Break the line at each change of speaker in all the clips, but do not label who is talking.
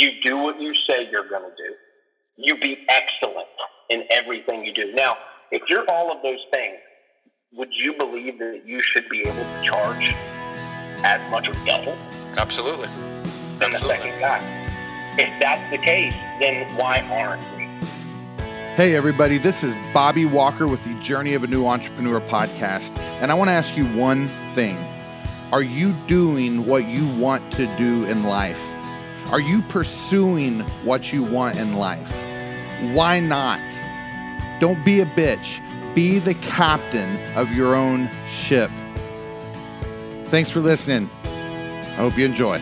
You do what you say you're going to do. You be excellent in everything you do. Now, if you're all of those things, would you believe that you should be able to charge as much or double
Absolutely.
than the
Absolutely.
second guy? If that's the case, then why aren't we?
Hey, everybody, this is Bobby Walker with the Journey of a New Entrepreneur podcast. And I want to ask you one thing Are you doing what you want to do in life? Are you pursuing what you want in life? Why not? Don't be a bitch. Be the captain of your own ship. Thanks for listening. I hope you enjoy.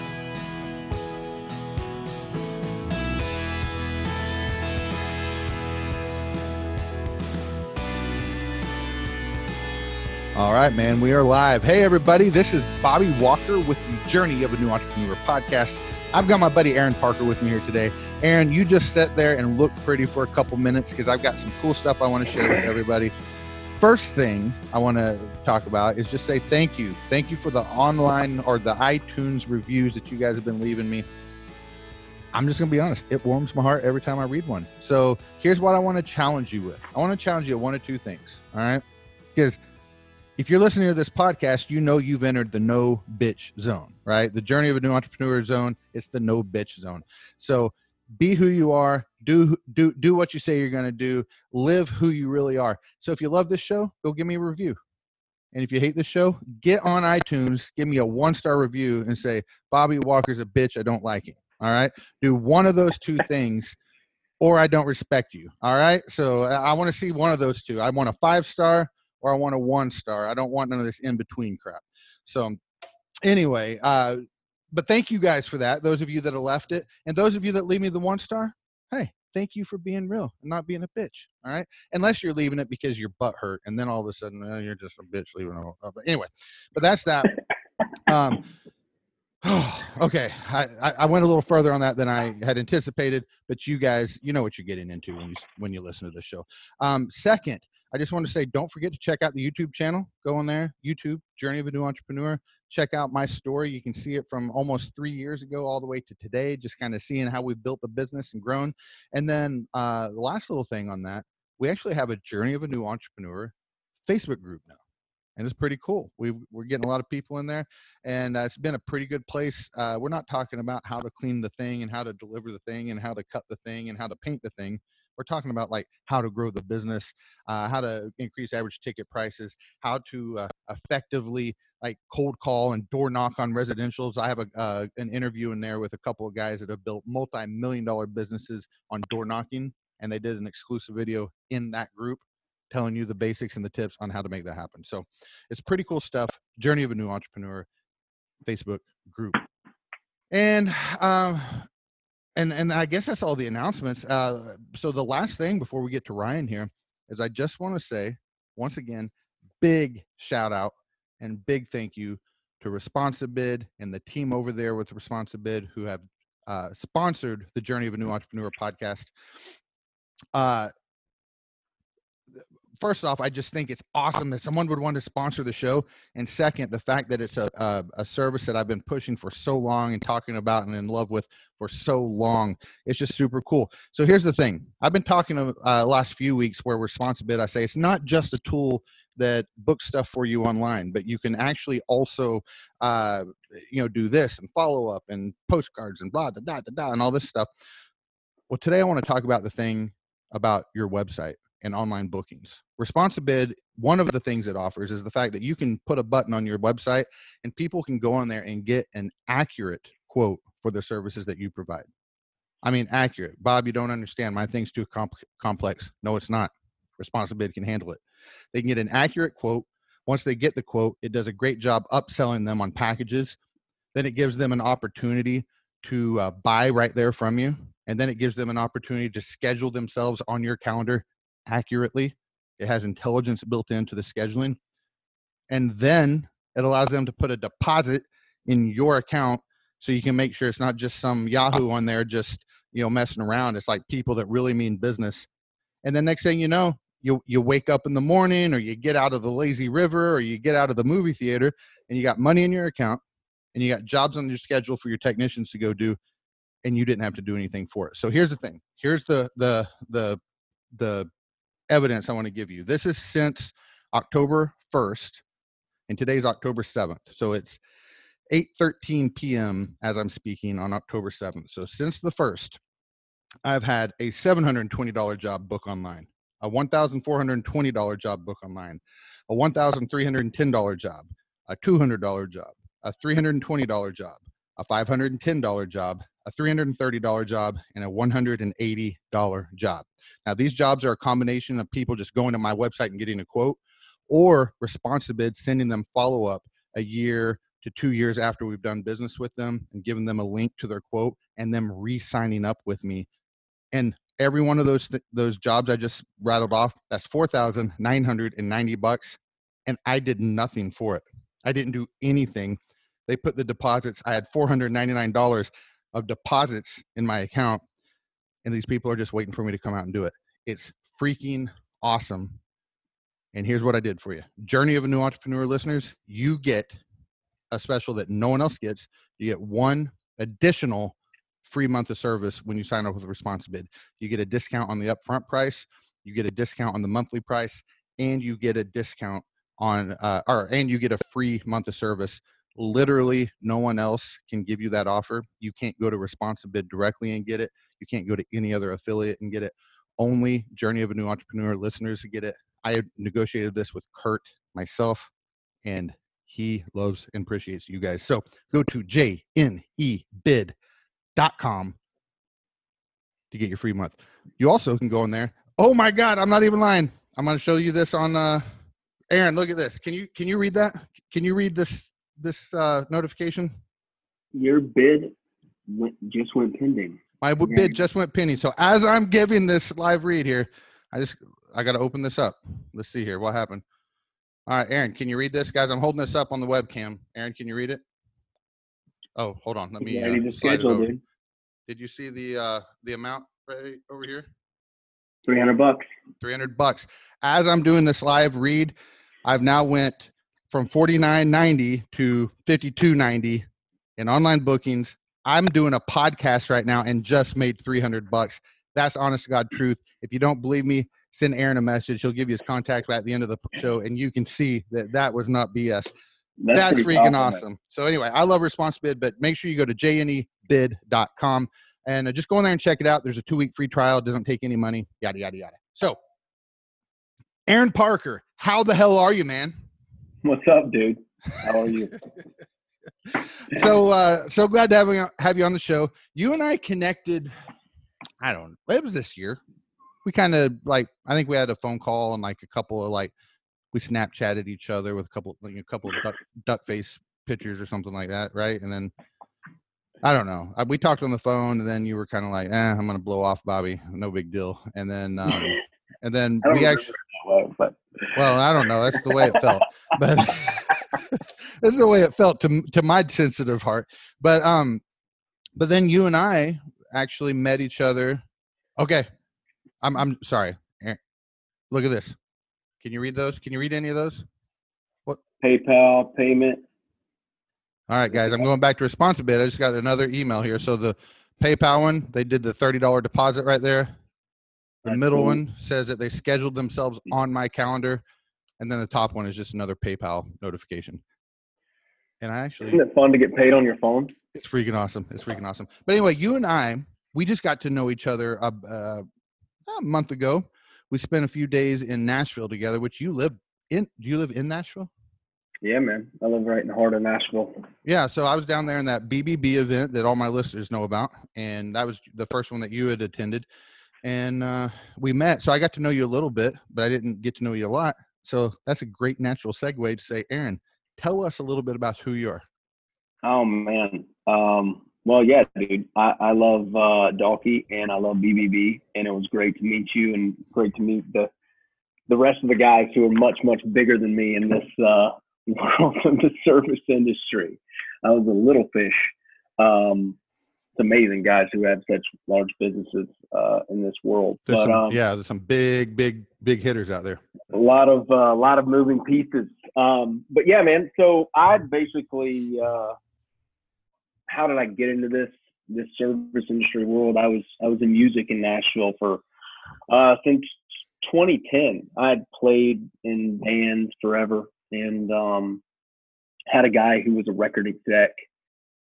All right, man, we are live. Hey, everybody, this is Bobby Walker with the Journey of a New Entrepreneur podcast. I've got my buddy Aaron Parker with me here today. Aaron, you just sit there and look pretty for a couple minutes because I've got some cool stuff I want to share with everybody. First thing I want to talk about is just say thank you. Thank you for the online or the iTunes reviews that you guys have been leaving me. I'm just going to be honest, it warms my heart every time I read one. So here's what I want to challenge you with I want to challenge you with one or two things. All right. Because if you're listening to this podcast, you know you've entered the no bitch zone, right? The journey of a new entrepreneur zone, it's the no bitch zone. So be who you are, do do do what you say you're going to do, live who you really are. So if you love this show, go give me a review. And if you hate this show, get on iTunes, give me a one-star review and say Bobby Walker's a bitch, I don't like him. All right? Do one of those two things or I don't respect you. All right? So I want to see one of those two. I want a 5-star or I want a one star. I don't want none of this in between crap. So, anyway, uh, but thank you guys for that. Those of you that have left it, and those of you that leave me the one star, hey, thank you for being real and not being a bitch. All right, unless you're leaving it because your butt hurt, and then all of a sudden oh, you're just a bitch leaving it. all- But anyway, but that's that. um, okay, I, I I went a little further on that than I had anticipated, but you guys, you know what you're getting into when you when you listen to this show. Um, second, I just want to say don't forget to check out the YouTube channel. Go on there, YouTube, Journey of a New Entrepreneur. Check out my story. You can see it from almost three years ago all the way to today, just kind of seeing how we've built the business and grown. And then uh, the last little thing on that, we actually have a Journey of a New Entrepreneur Facebook group now. And it's pretty cool. we we're getting a lot of people in there, and uh, it's been a pretty good place. Uh, we're not talking about how to clean the thing and how to deliver the thing and how to cut the thing and how to paint the thing we're talking about like how to grow the business uh, how to increase average ticket prices how to uh, effectively like cold call and door knock on residentials. I have a uh, an interview in there with a couple of guys that have built multi-million dollar businesses on door knocking and they did an exclusive video in that group telling you the basics and the tips on how to make that happen. So it's pretty cool stuff. Journey of a new entrepreneur facebook group. And um and and I guess that's all the announcements. Uh, so the last thing before we get to Ryan here is I just want to say once again, big shout out and big thank you to Responsibid and the team over there with Responsibid who have uh, sponsored the Journey of a New Entrepreneur podcast. Uh, first off, I just think it's awesome that someone would want to sponsor the show. And second, the fact that it's a, a, a service that I've been pushing for so long and talking about and in love with for so long. It's just super cool. So here's the thing I've been talking uh, last few weeks where Responsibid, I say it's not just a tool that books stuff for you online, but you can actually also, uh, you know, do this and follow up and postcards and blah, da, da, da, da, and all this stuff. Well, today I want to talk about the thing about your website and online bookings. Responsibid, one of the things it offers is the fact that you can put a button on your website and people can go on there and get an accurate quote for the services that you provide. I mean, accurate. Bob, you don't understand. My thing's too comp- complex. No, it's not. Responsibid can handle it. They can get an accurate quote. Once they get the quote, it does a great job upselling them on packages. Then it gives them an opportunity to uh, buy right there from you. And then it gives them an opportunity to schedule themselves on your calendar accurately. It has intelligence built into the scheduling. And then it allows them to put a deposit in your account so you can make sure it's not just some Yahoo on there just, you know, messing around. It's like people that really mean business. And then next thing you know, you you wake up in the morning or you get out of the lazy river or you get out of the movie theater and you got money in your account and you got jobs on your schedule for your technicians to go do and you didn't have to do anything for it. So here's the thing. Here's the the the the evidence I want to give you. This is since October 1st, and today's October 7th. So it's 8:13 p.m. as I'm speaking on October 7th. So since the first, I've had a $720 job book online, a $1,420 job book online, a $1,310 job, a $200 job, a $320 job, a $510 job, a $330 job, and a $180 job. Now, these jobs are a combination of people just going to my website and getting a quote or response to bids, sending them follow up a year to two years after we've done business with them and giving them a link to their quote and them re signing up with me. And every one of those th- those jobs I just rattled off, that's 4,990 bucks and I did nothing for it. I didn't do anything. They put the deposits. I had $499 of deposits in my account, and these people are just waiting for me to come out and do it. It's freaking awesome. And here's what I did for you Journey of a New Entrepreneur listeners, you get a special that no one else gets. You get one additional free month of service when you sign up with Responsibid. You get a discount on the upfront price, you get a discount on the monthly price, and you get a discount on uh, or and you get a free month of service. Literally, no one else can give you that offer. You can't go to Responsibid directly and get it. You can't go to any other affiliate and get it. Only Journey of a New Entrepreneur listeners to get it. I negotiated this with Kurt myself, and he loves and appreciates you guys. So go to jnebid.com to get your free month. You also can go in there. Oh my God, I'm not even lying. I'm going to show you this on uh Aaron, look at this. Can you can you read that? Can you read this this uh notification?
Your bid went, just went pending.
My bid just went pending. So as I'm giving this live read here, I just I got to open this up. Let's see here. What happened? All right, Aaron, can you read this, guys? I'm holding this up on the webcam. Aaron, can you read it? Oh, hold on. Let me.
Yeah, uh, schedule,
dude. Did you see the uh the amount right over here?
Three hundred bucks.
Three hundred bucks. As I'm doing this live read, I've now went from forty nine ninety to fifty two ninety in online bookings. I'm doing a podcast right now and just made three hundred bucks. That's honest to God truth. If you don't believe me, send Aaron a message. He'll give you his contact at the end of the show, and you can see that that was not BS. That's, That's freaking awesome. So anyway, I love Responsibid, but make sure you go to jnebid.com and uh, just go in there and check it out. There's a two week free trial. It doesn't take any money. Yada yada yada. So, Aaron Parker, how the hell are you, man?
What's up, dude? How are you?
so uh, so glad to have you, have you on the show. You and I connected. I don't. know. It was this year we kind of like I think we had a phone call and like a couple of like we Snapchatted each other with a couple like a couple of duck, duck face pictures or something like that, right? And then I don't know. I, we talked on the phone, and then you were kind of like, "Eh, I'm gonna blow off Bobby, no big deal." And then, um, and then we actually, but well, I don't know. That's the way it felt, but that's the way it felt to to my sensitive heart. But um, but then you and I actually met each other. Okay, I'm I'm sorry. Look at this. Can you read those? Can you read any of those?
What? PayPal payment.
All right, guys. I'm going back to Responsibid. I just got another email here. So the PayPal one, they did the thirty dollar deposit right there. The That's middle cool. one says that they scheduled themselves on my calendar, and then the top one is just another PayPal notification. And I actually
isn't it fun to get paid on your phone?
It's freaking awesome. It's freaking awesome. But anyway, you and I, we just got to know each other uh, uh, a month ago. We spent a few days in Nashville together, which you live in. Do you live in Nashville?
Yeah, man. I live right in the heart of Nashville.
Yeah, so I was down there in that BBB event that all my listeners know about, and that was the first one that you had attended. And uh, we met, so I got to know you a little bit, but I didn't get to know you a lot. So that's a great natural segue to say, Aaron, tell us a little bit about who you are.
Oh man, um, well, yeah, dude. I, I love uh, Dalkey and I love BBB, and it was great to meet you and great to meet the the rest of the guys who are much much bigger than me in this uh, world of the service industry. I was a little fish. Um, it's amazing guys who have such large businesses uh, in this world.
There's but, some, um, yeah, there's some big, big, big hitters out there.
A lot of uh, a lot of moving pieces. Um, but yeah, man. So I basically uh, how did I get into this?
this service industry world. I was I was in music in Nashville for uh, since 2010. I had played in bands forever, and um, had a guy who was a record exec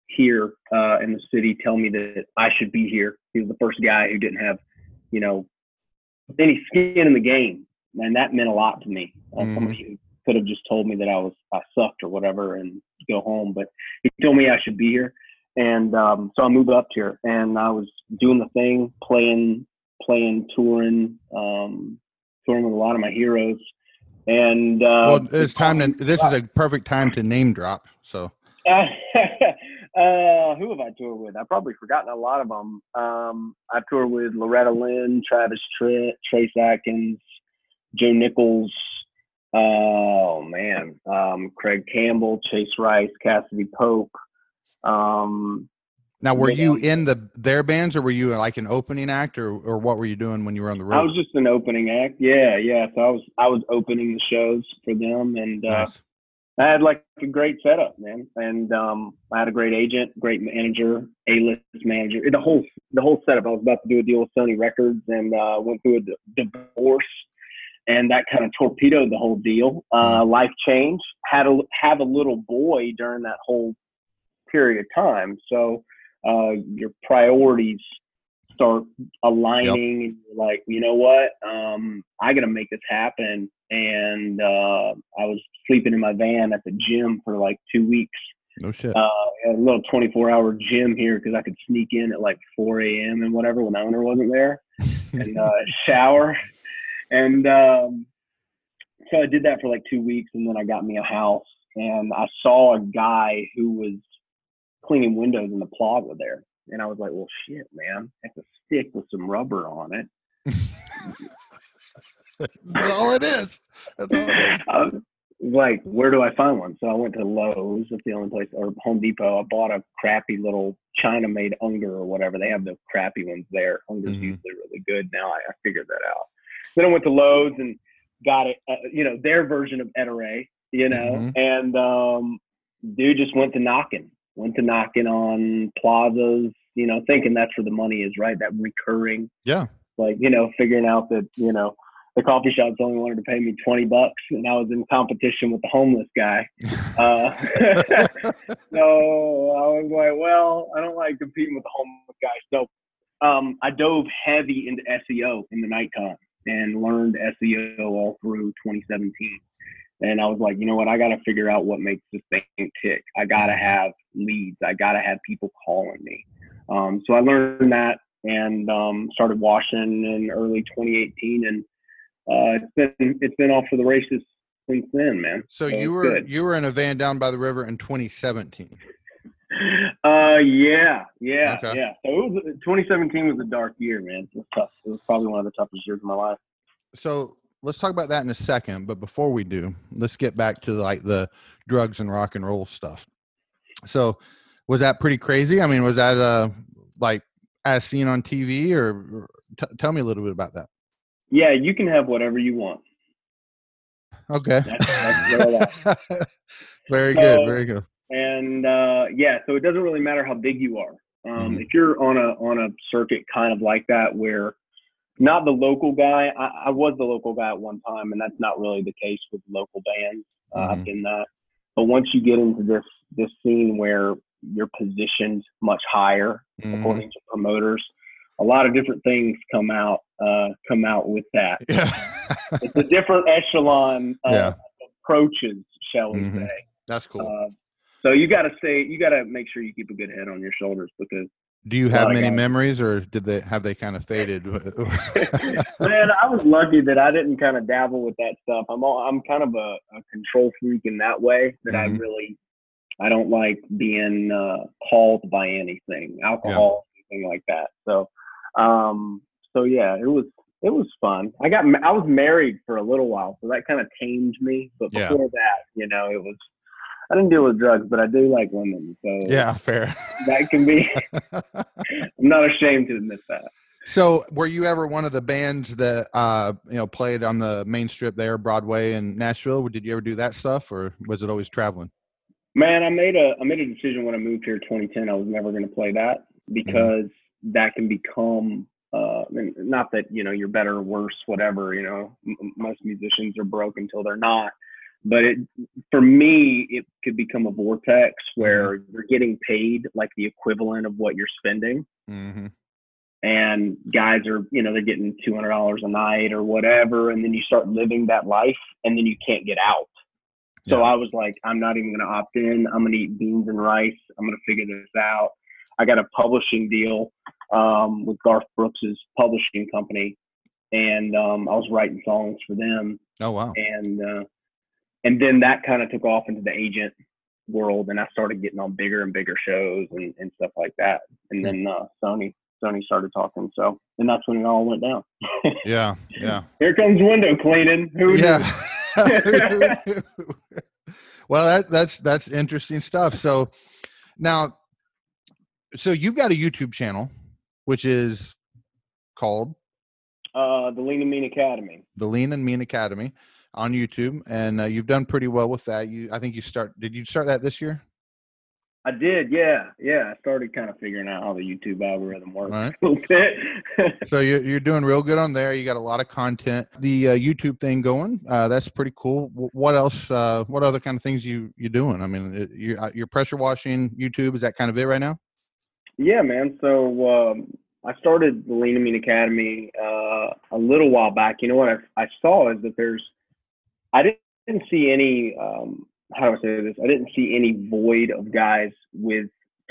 here uh, in the city tell me that I should be here. He was the first guy who didn't have, you know, any skin in the game, and that meant a lot to me. Uh, mm-hmm. Somebody who could have just told me that I was I sucked or whatever and go home, but he told me I should be here, and um, so I moved up here, and I was doing the thing, playing, playing, touring, um, touring with a lot of my heroes. And uh,
well, it's time to. This is a perfect time to name drop. So
Uh, who have I toured with? I've probably forgotten a lot of them. Um, I've toured with Loretta Lynn, Travis Tritt, Trace Atkins, Joe Nichols. Oh man, um, Craig Campbell, Chase Rice, Cassadee Pope. Um,
now, were you in the their bands, or were you like an opening act, or or what were you doing when you were on the road?
I was just an opening act. Yeah, yeah. So I was I was opening the shows for them, and uh, nice. I had like a great setup, man, and um, I had a great agent, great manager, A-list manager, the whole the whole setup. I was about to do a deal with Sony Records, and uh, went through a d- divorce, and that kind of torpedoed the whole deal. Uh, mm. life change. Had a have a little boy during that whole period of time, so uh, your priorities start aligning, yep. and you're like, you know what, um, I got to make this happen and uh, I was sleeping in my van at the gym for like two weeks.
No shit.
Uh, a little 24 hour gym here because I could sneak in at like 4 a.m. and whatever when the owner wasn't there and uh, shower. And um, so I did that for like two weeks and then I got me a house and I saw a guy who was cleaning windows in the plaza there. And I was like, well, shit, man, that's a stick with some rubber on it.
That's all it is. That's all it is. Um,
like, where do I find one? So I went to Lowe's. That's the only place, or Home Depot. I bought a crappy little China-made Unger or whatever. They have the crappy ones there. Unger's mm-hmm. usually really good. Now I, I, figured that out. Then I went to Lowe's and got it. Uh, you know, their version of Ettore. You know, mm-hmm. and um, dude just went to knocking. Went to knocking on plazas. You know, thinking that's where the money is, right? That recurring.
Yeah.
Like you know, figuring out that you know the coffee shops only wanted to pay me 20 bucks and I was in competition with the homeless guy. Uh, so I was like, well, I don't like competing with the homeless guy. So um, I dove heavy into SEO in the nighttime and learned SEO all through 2017. And I was like, you know what? I got to figure out what makes this thing tick. I got to have leads. I got to have people calling me. Um, so I learned that and um, started washing in early 2018 and uh, it's been it's been off for the races since then, man.
So, so you were good. you were in a van down by the river in 2017.
Uh, yeah, yeah, okay. yeah. So it was 2017 was a dark year, man. It was tough. It was probably one of the toughest years of my life.
So let's talk about that in a second. But before we do, let's get back to like the drugs and rock and roll stuff. So was that pretty crazy? I mean, was that uh like as seen on TV, or, or t- tell me a little bit about that?
Yeah, you can have whatever you want.
Okay. That's, that's very so, good. Very good.
And uh, yeah, so it doesn't really matter how big you are. Um, mm-hmm. If you're on a on a circuit kind of like that, where not the local guy, I, I, was the local guy at one time, and that's not really the case with local bands. Uh, mm-hmm. I've been that. But once you get into this this scene where you're positioned much higher, mm-hmm. according to promoters, a lot of different things come out uh, come out with that. Yeah. it's a different echelon of yeah. approaches, shall we mm-hmm. say?
That's cool. Uh,
so you got to say you got to make sure you keep a good head on your shoulders because.
Do you have many memories, or did they have they kind of faded?
Man, I was lucky that I didn't kind of dabble with that stuff. I'm all, I'm kind of a, a control freak in that way that mm-hmm. I really I don't like being uh, called by anything, alcohol, yeah. anything like that. So um, so yeah, it was it was fun. I got I was married for a little while, so that kind of tamed me. But before yeah. that, you know, it was I didn't deal with drugs, but I do like women. So
yeah, fair.
That can be. I'm not ashamed to admit that.
So, were you ever one of the bands that uh, you know played on the main strip there, Broadway and Nashville? Did you ever do that stuff, or was it always traveling?
Man, I made a I made a decision when I moved here 2010. I was never going to play that. because mm-hmm. That can become uh, not that you know you're better or worse, whatever. You know, m- most musicians are broke until they're not. But it, for me, it could become a vortex where mm-hmm. you're getting paid like the equivalent of what you're spending. Mm-hmm. And guys are, you know, they're getting two hundred dollars a night or whatever, and then you start living that life, and then you can't get out. So yeah. I was like, I'm not even going to opt in. I'm going to eat beans and rice. I'm going to figure this out. I got a publishing deal um, with Garth Brooks's publishing company, and um, I was writing songs for them.
Oh wow!
And uh, and then that kind of took off into the agent world, and I started getting on bigger and bigger shows and, and stuff like that. And then uh, Sony Sony started talking, so and that's when it all went down.
yeah, yeah.
Here comes window cleaning. Who yeah.
well, that, that's that's interesting stuff. So now, so you've got a YouTube channel, which is called
uh, the Lean and Mean Academy.
The Lean and Mean Academy on YouTube, and uh, you've done pretty well with that. You, I think you start. Did you start that this year?
I did, yeah, yeah. I started kind of figuring out how the YouTube algorithm works right. a little bit.
so you're you're doing real good on there. You got a lot of content. The uh, YouTube thing going, uh, that's pretty cool. What else? Uh, what other kind of things you you doing? I mean, you uh, you're pressure washing YouTube. Is that kind of it right now?
Yeah, man. So um, I started the Lean Mean Academy uh, a little while back. You know what I, I saw is that there's I didn't, didn't see any um, how do I say this? I didn't see any void of guys with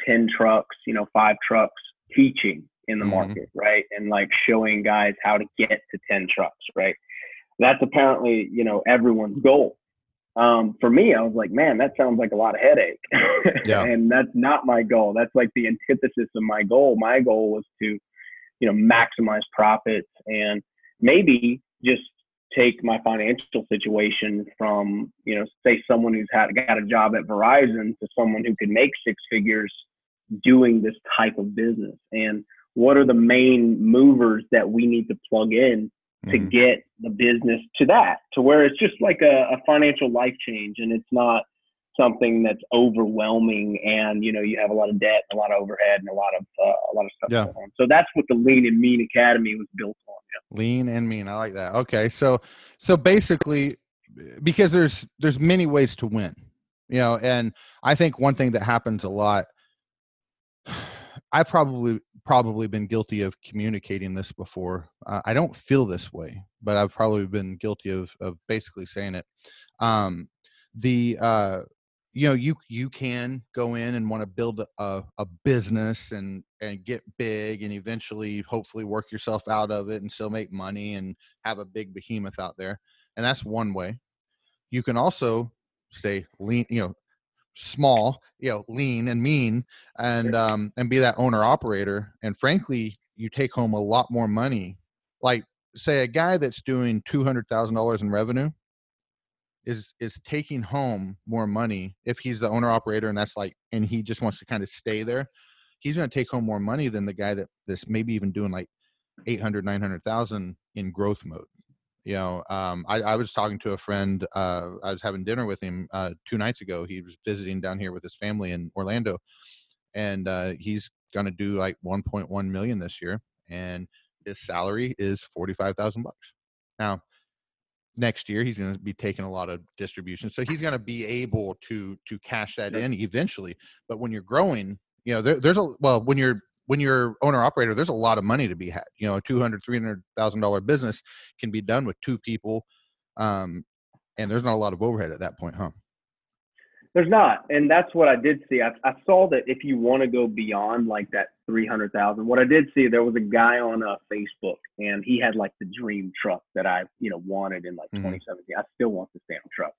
10 trucks, you know, five trucks teaching in the mm-hmm. market, right? And like showing guys how to get to 10 trucks, right? That's apparently, you know, everyone's goal. Um, for me, I was like, man, that sounds like a lot of headache. Yeah. and that's not my goal. That's like the antithesis of my goal. My goal was to, you know, maximize profits and maybe just take my financial situation from, you know, say someone who's had got a job at Verizon to someone who could make six figures doing this type of business. And what are the main movers that we need to plug in to mm-hmm. get the business to that, to where it's just like a, a financial life change and it's not something that's overwhelming and you know you have a lot of debt a lot of overhead and a lot of uh, a lot of stuff yeah. going on so that's what the lean and mean academy was built on
yeah. lean and mean i like that okay so so basically because there's there's many ways to win you know and i think one thing that happens a lot i've probably probably been guilty of communicating this before. Uh, i don't feel this way but i've probably been guilty of of basically saying it. Um the uh you know you you can go in and want to build a, a business and and get big and eventually hopefully work yourself out of it and still make money and have a big behemoth out there and that's one way. You can also stay lean you know small you know lean and mean and um and be that owner operator and frankly you take home a lot more money. Like say a guy that's doing $200000 in revenue is is taking home more money if he's the owner operator and that's like and he just wants to kind of stay there he's going to take home more money than the guy that this maybe even doing like 800 900,000 in growth mode you know um, I, I, was talking to a friend uh, i was having dinner with him uh, two nights ago he was visiting down here with his family in orlando and uh, he's going to do like 1.1 million this year and his salary is 45,000 bucks. Now next year he's going to be taking a lot of distribution so he's going to be able to to cash that in eventually but when you're growing you know there, there's a well when you're when you're owner operator there's a lot of money to be had you know a 200 300000 dollar business can be done with two people um and there's not a lot of overhead at that point huh
there's not, and that's what I did see. I, I saw that if you want to go beyond like that three hundred thousand, what I did see there was a guy on uh, Facebook, and he had like the dream truck that I you know wanted in like mm-hmm. 2017. I still want this damn truck.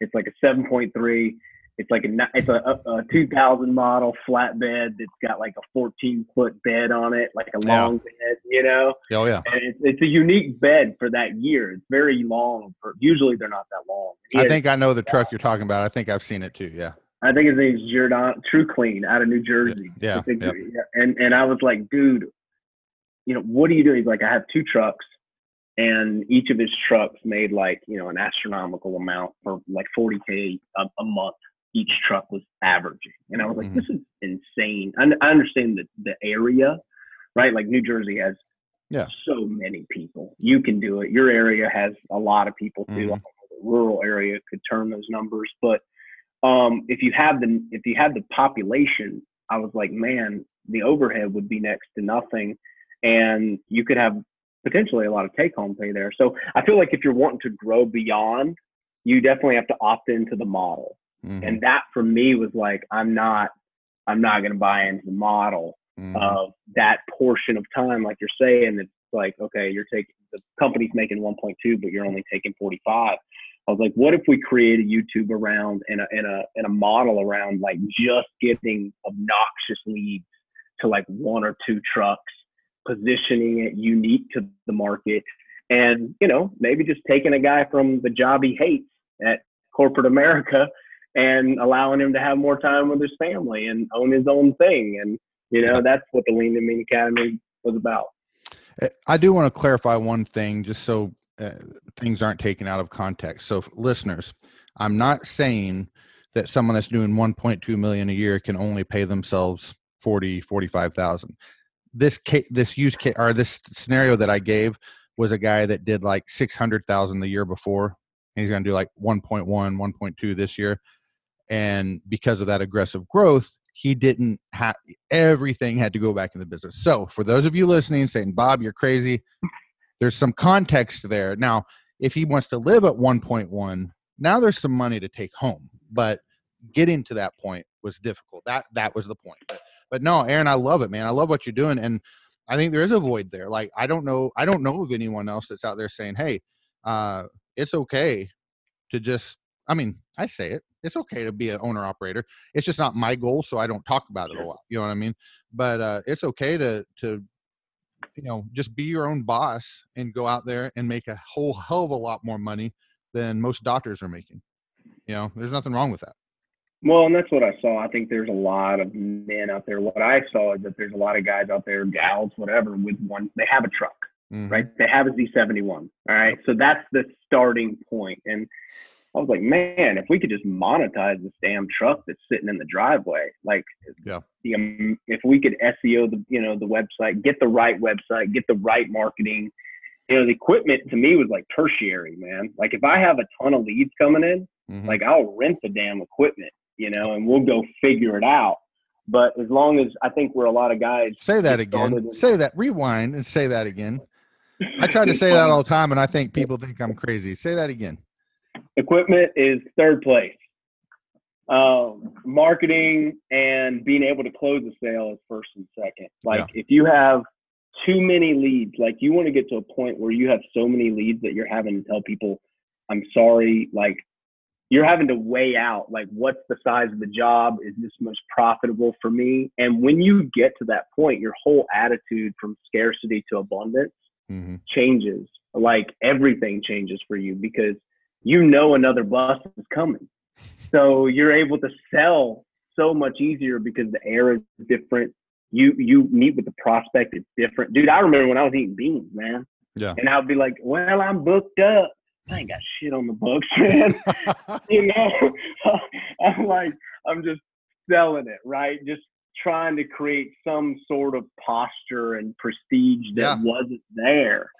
It's like a 7.3 it's like a it's a, a, 2000 model flatbed that's got like a 14 foot bed on it, like a long yeah. bed, you know.
Oh yeah.
And it's, it's a unique bed for that year. It's very long. For usually they're not that long.
I think I know the truck you're talking about. I think I've seen it too. Yeah.
I think his name's Jordan True Clean out of New Jersey.
Yeah.
yeah. And and I was like, dude, you know, what are you doing? He's like, I have two trucks and each of his trucks made like you know an astronomical amount for like 40k a, a month each truck was averaging. And I was like,
Mhm.
this is insane. I, I understand the, the area, right? Like New Jersey has
Yeah.
so many people. You can do it. Your area has a lot of people too.
Mhm.
I don't know, the rural area could turn those numbers, but um, if you have the if you had the population, I was like, man, the overhead would be next to nothing, and you could have potentially a lot of take home pay there. So I feel like if you're wanting to grow beyond, you definitely have to opt into the model.
Mhm,
And that for me was like, I'm not, I'm not going to buy into the model
mhm.
of that portion of time, like you're saying. It's like, okay, you're taking the company's making 1.2, but you're only taking 45. I was like, what if we create a YouTube around and a and a and a model around like just getting obnoxious leads to like one or two trucks, positioning it unique to the market, and you know maybe just taking a guy from the job he hates at corporate America and allowing him to have more time with his family and own his own thing. And you know that's what the Lean to Mean Academy was about.
Uh, I do want to clarify one thing just so uh, things aren't taken out of context. So, listeners, I'm not saying that someone that's doing 1.2 million a year can only pay themselves 40, 45,000. This ca- this use case or this scenario that I gave was a guy that did like 600,000 the year before. And he's going to do like 1.1, 1.2 this year. And because of that aggressive growth, he didn't have everything had to go back in the business. So, for those of you listening saying, Bob, you're crazy, there's some context there. Now, if he wants to live at 1.1, now there's some money to take home. But getting to that point was difficult. That that was the point. But, but no, Aaron, I love it, man. I love what you're doing, and I think there is a void there. Like I don't know, I don't know of anyone else that's out there saying, "Hey, uh, it's okay to just." I mean, I say it. It's okay to be an owner operator. It's just not my goal, so I don't talk about it a lot. You know what I mean? But uh, it's okay to to you know just be your own boss and go out there and make a whole hell of a lot more money than most doctors are making. You know, there's nothing wrong with that.
Well, and that's what I saw. I think there's a lot of men out there. What I saw is that there's a lot of guys out there, gals, whatever, with one. They have a truck,
Mhm.
right? They have a Z71. All right, so that's the starting point. And I was like, man, if we could just monetize this damn truck that's sitting in the driveway, like,
Yeah.
the, um, if we could SEO the, you know, the website, get the right website, get the right marketing. You know, the equipment to me was like tertiary, man. Like if I have a ton of leads coming in,
Mhm.
like I'll rent the damn equipment, you know, and we'll go figure it out. But as long as I think we're a lot of guys
say that again.
in-
Say that. Rewind and say that again. I try to say that all the time, and I think people think I'm crazy. Say that again.
Equipment is third place. Um, marketing and being able to close a sale is first and second. Like if you have too many leads, like you want to get to a point where you have so many leads that you're having to tell people, I'm sorry, like you're having to weigh out like what's the size of the job? Is this most profitable for me? And when you get to that point, your whole attitude from scarcity to abundance
hmm
changes. Like everything changes for you because you know another bus is coming. So you're able to sell so much easier because the air is different. You you meet with the prospect, it's different. Dude, I remember when I was eating beans, man.
Yeah.
And I'd be like, Well, I'm booked up. I ain't got shit on the books, man. you know, I'm like, I'm just selling it, right? Just trying to create some sort of posture and prestige that
Yeah.
wasn't there.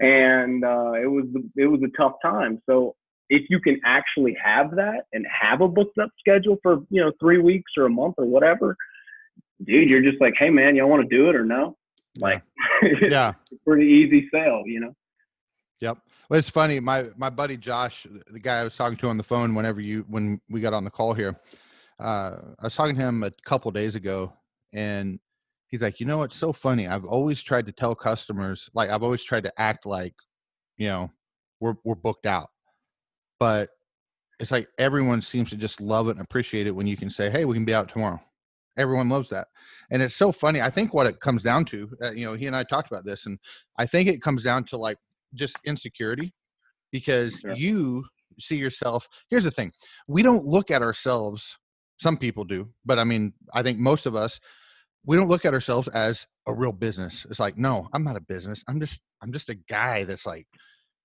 And uh, it was it was a tough time. So if you can actually have that and have a booked up schedule for you know three weeks or a month or whatever, dude, you're just like, hey man, y'all want to do it or no? Like, it's
yeah.
a pretty easy sale, you know.
Yep. Well, it's funny. My my buddy Josh, the guy I was talking to on the phone, whenever you when we got on the call here, uh, I was talking to him a couple days ago, and he's like, you know, it's so funny. I've always tried to tell customers, like I've always tried to act like, you know, we're we're booked out, but it's like everyone seems to just love it and appreciate it when you can say, hey, we can be out tomorrow. Everyone loves that, and it's so funny. I think what it comes down to, uh, you know, he and I talked about this, and I think it comes down to like just insecurity because
Sure.
you see yourself here's the thing we don't look at ourselves some people do but i mean i think most of us we don't look at ourselves as a real business it's like no i'm not a business i'm just i'm just a guy that's like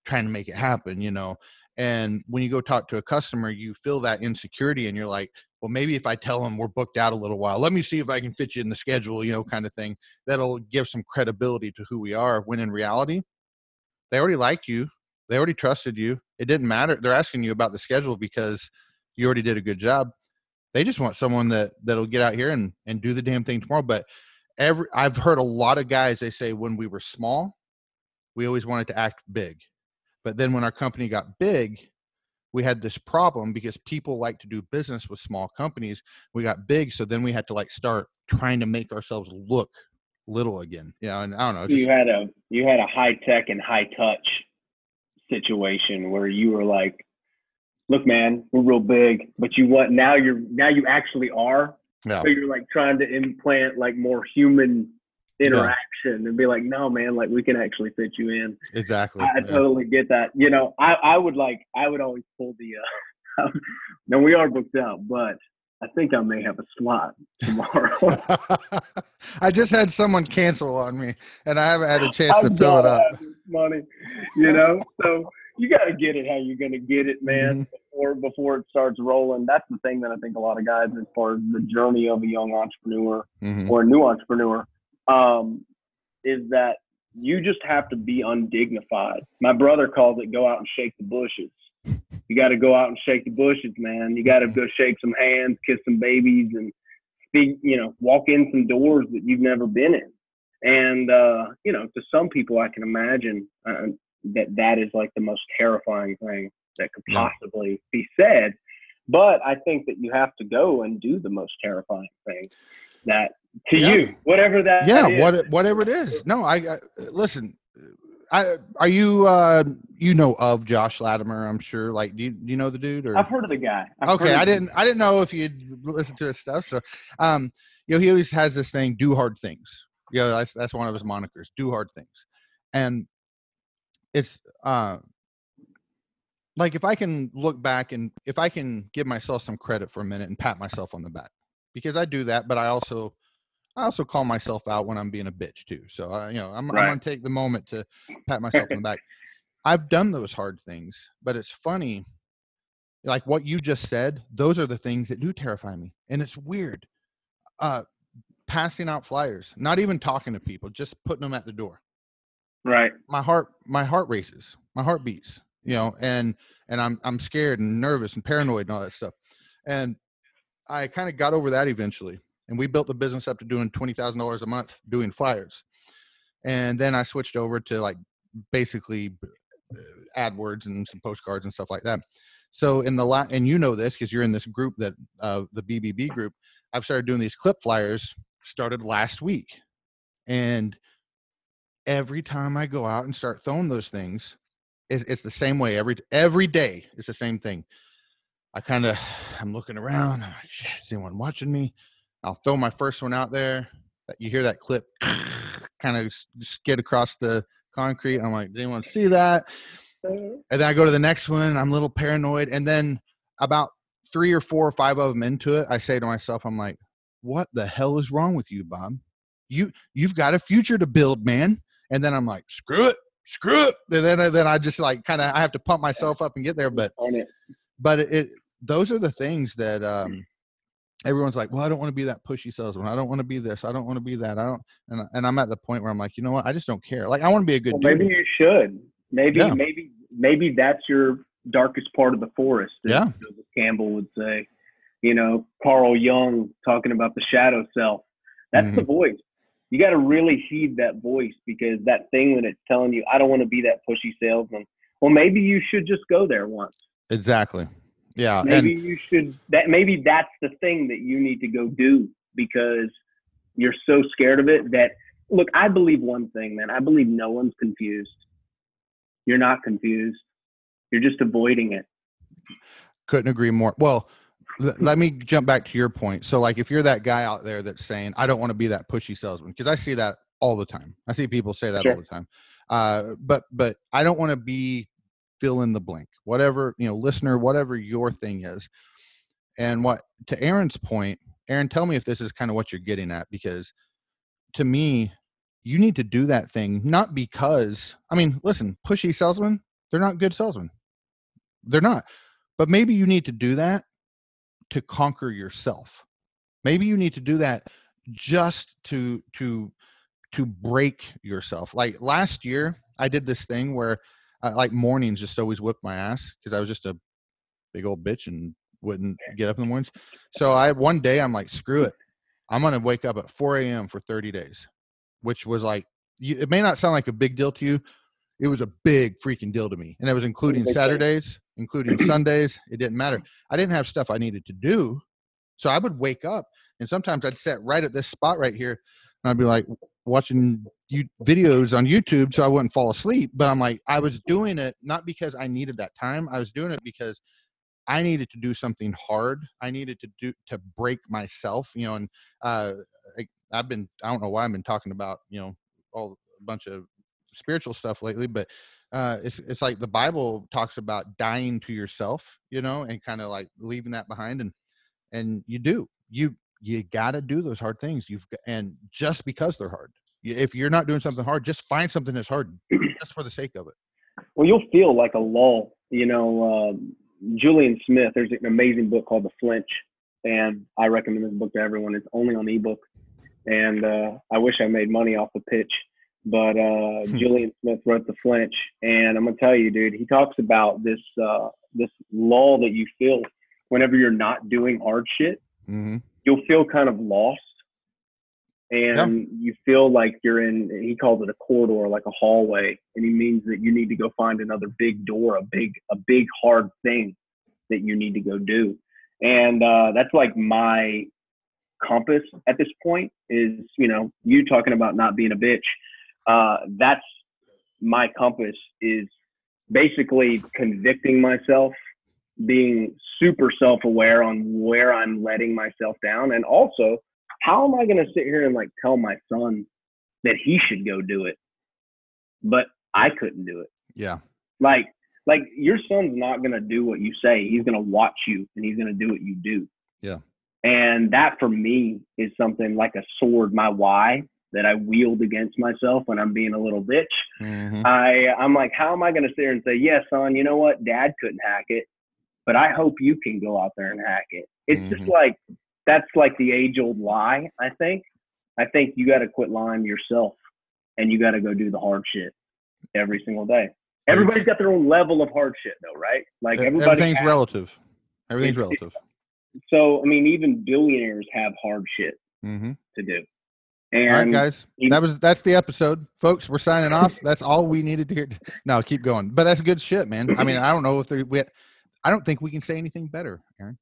trying to make it happen you know And when you go talk to a customer, you feel that insecurity and you're like, well, maybe if I tell them we're booked out a little while, let me see if I can fit you in the schedule, you know, kind of thing. That'll give some credibility to who we are. When in reality, they already liked you, they already trusted you. It didn't matter. They're asking you about the schedule because you already did a good job. They just want someone that that'll get out here and and do the damn thing tomorrow. But every I've heard a lot of guys they say when we were small, we always wanted to act big. But then when our company got big, we had this problem because people like to do business with small companies. We got big, so then we had to like start trying to make ourselves look little again. Yeah, and I don't know.
Just, you had a you had a high tech and high touch situation where you were like, "Look, man, we're real big, but you want now you're now you actually are." Yeah. So you're like trying to implant like more human interaction yeah. and be like, no, man, like we can actually fit you in.
Exactly.
I, I totally get that. You know, I, I would like, I would always pull the, uh, now we are booked out, but I think I may have a slot tomorrow.
I just had someone cancel on me and I haven't had a chance to fill it up.
Money, you know, so you got to get it how you're going to get it, man, mm-hmm. before before it starts rolling. That's the thing that I think a lot of guys, as far as the journey of a young entrepreneur mm-hmm. or a new entrepreneur, um, is that you just have to be undignified. My brother calls it go out and shake the bushes. You got to go out and shake the bushes, man. You got to go shake some hands, kiss some babies, and speak, you know, walk in some doors that you've never been in. And, uh, you know, to some people, I can imagine uh, that that is like the most terrifying thing that could possibly be said. But I think that you have to go and do the most terrifying thing that to yeah. you, whatever that.
Yeah, what whatever it is. No, I, I listen. I are you uh you know of Josh Latimer? I'm sure. Like, do you, do you know the dude? Or
I've heard of the guy. I've
okay, I didn't. I didn't know if you'd listen to his stuff. So, um, you know, he always has this thing: do hard things. You know, that's that's one of his monikers: do hard things. And it's uh like if I can look back and if I can give myself some credit for a minute and pat myself on the back because I do that, but I also I also call myself out when I'm being a bitch too. So uh, you know, I'm, right. I'm going to take the moment to pat myself on the back. I've done those hard things, but it's funny, like what you just said. Those are the things that do terrify me, and it's weird. Uh, passing out flyers, not even talking to people, just putting them at the door.
Right.
My heart, my heart races, my heart beats. You know, and and I'm I'm scared and nervous and paranoid and all that stuff. And I kind of got over that eventually and we built the business up to doing twenty thousand dollars a month doing flyers, and then I switched over to like basically uh, AdWords and some postcards and stuff like that. So in the la- and you know this because you're in this group that uh, the BBB group. I've started doing these clip flyers. Started last week, and every time I go out and start throwing those things, it's, it's the same way every every day. It's the same thing. I kind of I'm looking around. I'm like, Shit, is anyone watching me? I'll throw my first one out there. You hear that clip kind of skid across the concrete. I'm like, did anyone see that? Mm-hmm. And then I go to the next one. I'm a little paranoid. And then about three or four or five of them into it, I say to myself, I'm like, what the hell is wrong with you, Bob? You you've got a future to build, man. And then I'm like, screw it, screw it. And then then I just like kind of I have to pump myself up and get there. But but it, it those are the things that um everyone's like, well, I don't want to be that pushy salesman. I don't want to be this. I don't want to be that. I don't. And, and I'm at the point where I'm like, you know what? I just don't care. Like, I want to be a good.
Well, maybe you should. Maybe, yeah. maybe, maybe that's your darkest part of the forest.
Yeah.
Campbell would say, you know, Carl Jung talking about the shadow self. That's mm-hmm. the voice. You got to really heed that voice because that thing when it's telling you, I don't want to be that pushy salesman. Well, maybe you should just go there once.
Exactly. Yeah.
Maybe and, you should that maybe that's the thing that you need to go do because you're so scared of it that look, I believe one thing, man. I believe no one's confused. You're not confused. You're just avoiding it.
Couldn't agree more. Well, let me jump back to your point. So, like, if you're that guy out there that's saying, "I don't want to be that pushy salesman," because I see that all the time. I see people say that sure. all the time. Uh, but but I don't want to be fill in the blank, whatever, you know, listener, whatever your thing is. And what, to Aaron's point, Aaron, tell me if this is kind of what you're getting at, because to me, you need to do that thing, not because, I mean, listen, pushy salesmen, they're not good salesmen. they're not. But maybe you need to do that to conquer yourself. Maybe you need to do that just to to to break yourself. Like last year, I did this thing where uh, like mornings just always whipped my ass because I was just a big old bitch and wouldn't get up in the mornings. So I one day I'm like, screw it. I'm gonna wake up at 4 a.m. for 30 days, which was like you, it may not sound like a big deal to you. It was a big freaking deal to me, and it was including Saturdays, including Sundays. It didn't matter. I didn't have stuff I needed to do, so I would wake up, and sometimes I'd sit right at this spot right here, and I'd be like watching you videos on YouTube so I wouldn't fall asleep. But I'm like, I was doing it not because I needed that time. I was doing it because I needed to do something hard. I needed to do to break myself, you know. And uh, I, I've been I don't know why I've been talking about you know all a bunch of spiritual stuff lately, but uh, it's it's like the Bible talks about dying to yourself, you know, and kind of like leaving that behind, and and you do you you got to do those hard things. You've and just because they're hard, if you're not doing something hard, just find something that's hard, just for the sake of it.
Well, you'll feel like a lull. You know, uh, Julien Smith. There's an amazing book called The Flinch, and I recommend this book to everyone. It's only on ebook, and uh, I wish I made money off the pitch. But uh. Julien Smith wrote The Flinch, and I'm gonna tell you, dude. He talks about this uh, this lull that you feel whenever you're not doing hard shit. Mm-hmm. You'll feel kind of lost and yeah. you feel like you're in he calls it a corridor like a hallway and he means that you need to go find another big door a big a big hard thing that you need to go do and uh, that's like my compass at this point is you know you talking about not being a bitch uh, that's my compass is basically convicting myself being super self-aware on where i'm letting myself down and also how am I going to sit here and like tell my son that he should go do it, but I couldn't do it?
Yeah.
Like, like your son's not going to do what you say. He's going to watch you and he's going to do what you do.
Yeah.
And that for me is something like a sword, my why that I wield against myself when I'm being a little bitch. Mm-hmm. I I'm like, how am I going to sit here and say, yeah, son, you know what? Dad couldn't hack it, but I hope you can go out there and hack it. It's mm-hmm. just like that's like the age old lie, I think. I think you got to quit lying yourself and you got to go do the hard shit every single day. Everybody's got their own level of hard shit, though, right?
Like everybody everything's has, relative. Everything's relative.
so, I mean, even billionaires have hard shit mm-hmm. to do.
And all right, guys, even, that was that's the episode, folks. We're signing off. That's all we needed to hear. No, keep going. But that's good shit, man. I mean, I don't know if there. We, I don't think we can say anything better, Aaron.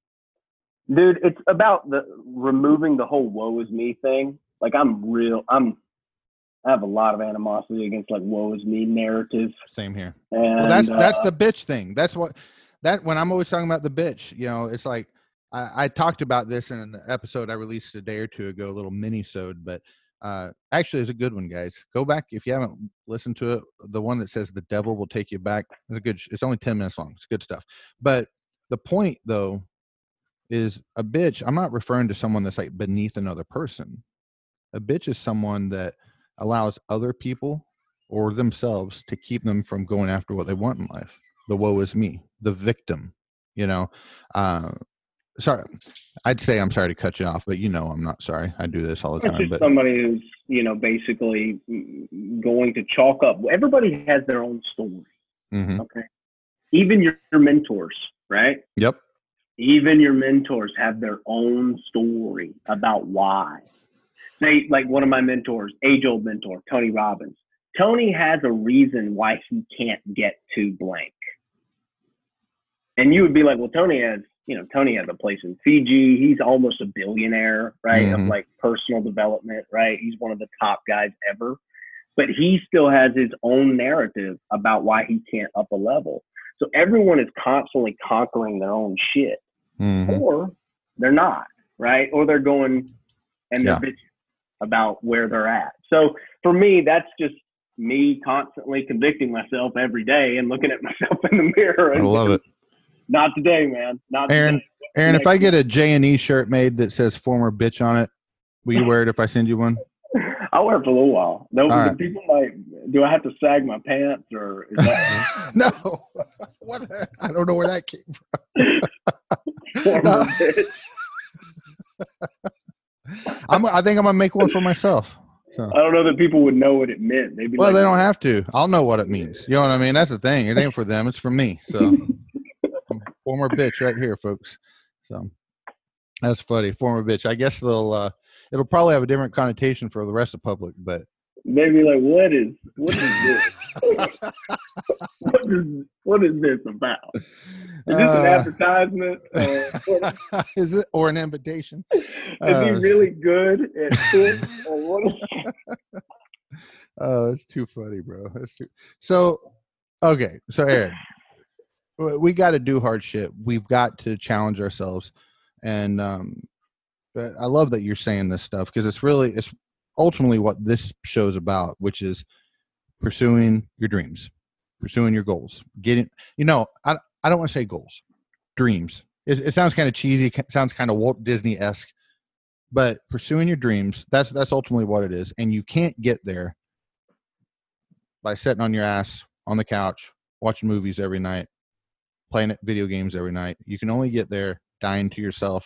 Dude, it's about the removing the whole woe is me thing. Like I'm real I'm I have a lot of animosity against like woe is me narrative.
Same here. And well, that's uh, that's the bitch thing. That's what that when I'm always talking about the bitch, you know, it's like I, I talked about this in an episode I released a day or two ago, a little mini sode, but uh actually it's a good one, guys. Go back if you haven't listened to it. The one that says the devil will take you back. It's a good it's only 10 minutes long. It's good stuff. But the point though is a bitch. I'm not referring to someone that's like beneath another person. A bitch is someone that allows other people or themselves to keep them from going after what they want in life. The woe is me, the victim, you know. Uh, sorry, I'd say I'm sorry to cut you off, but you know I'm not sorry. I do this all the time. But
somebody who's you know basically going to chalk up. Everybody has their own story. Mm-hmm. Okay, even your, your mentors, right?
Yep
even your mentors have their own story about why. Say, like one of my mentors, age old mentor, Tony Robbins. Tony has a reason why he can't get to blank. And you would be like, well, Tony has, you know, Tony has a place in Fiji. He's almost a billionaire, right? Mm-hmm. Of like personal development, right? He's one of the top guys ever. But he still has his own narrative about why he can't up a level. So everyone is constantly conquering their own shit mm-hmm. or they're not, right? Or they're going and they're yeah. bitching about where they're at. So for me, that's just me constantly convicting myself every day and looking at myself in the mirror.
I love it.
Not today, man. Not
Aaron.
Today.
Aaron, if I get a J and E shirt made that says "former bitch" on it, will you wear it if I send you one?
I'll wear it for a little while. No,
right.
people might. Do I have to sag my pants or is that
no, what? I don't know where that came from.
Former bitch?
I'm, I think I'm gonna make one for myself. So.
I don't know that people would know what it meant. They'd
Well,
like,
they don't have to. I'll know what it means. You know what I mean? That's the thing. It ain't for them. It's for me. So, former bitch right here, folks. So, that's funny. Former bitch. I guess they'll. uh It'll probably have a different connotation for the rest of the public, but
They'd be like, what is what is this? what is what is this about? Is this an
Uh,
advertisement? Or
is it or an invitation?
is
Uh,
he really good at it? Or what
Oh, that's too funny, bro. That's too. So, okay. So, Aaron, we got to do hard shit. We've got to challenge ourselves, and um, I love that you're saying this stuff because it's really it's ultimately what this show's about, which is pursuing your dreams, pursuing your goals, getting. You know, I I don't want to say goals, dreams. It, it sounds kind of cheesy. Sounds kind of Walt Disney esque, but pursuing your dreams that's that's ultimately what it is, and you can't get there by sitting on your ass on the couch watching movies every night playing video games every night you can only get there dying to yourself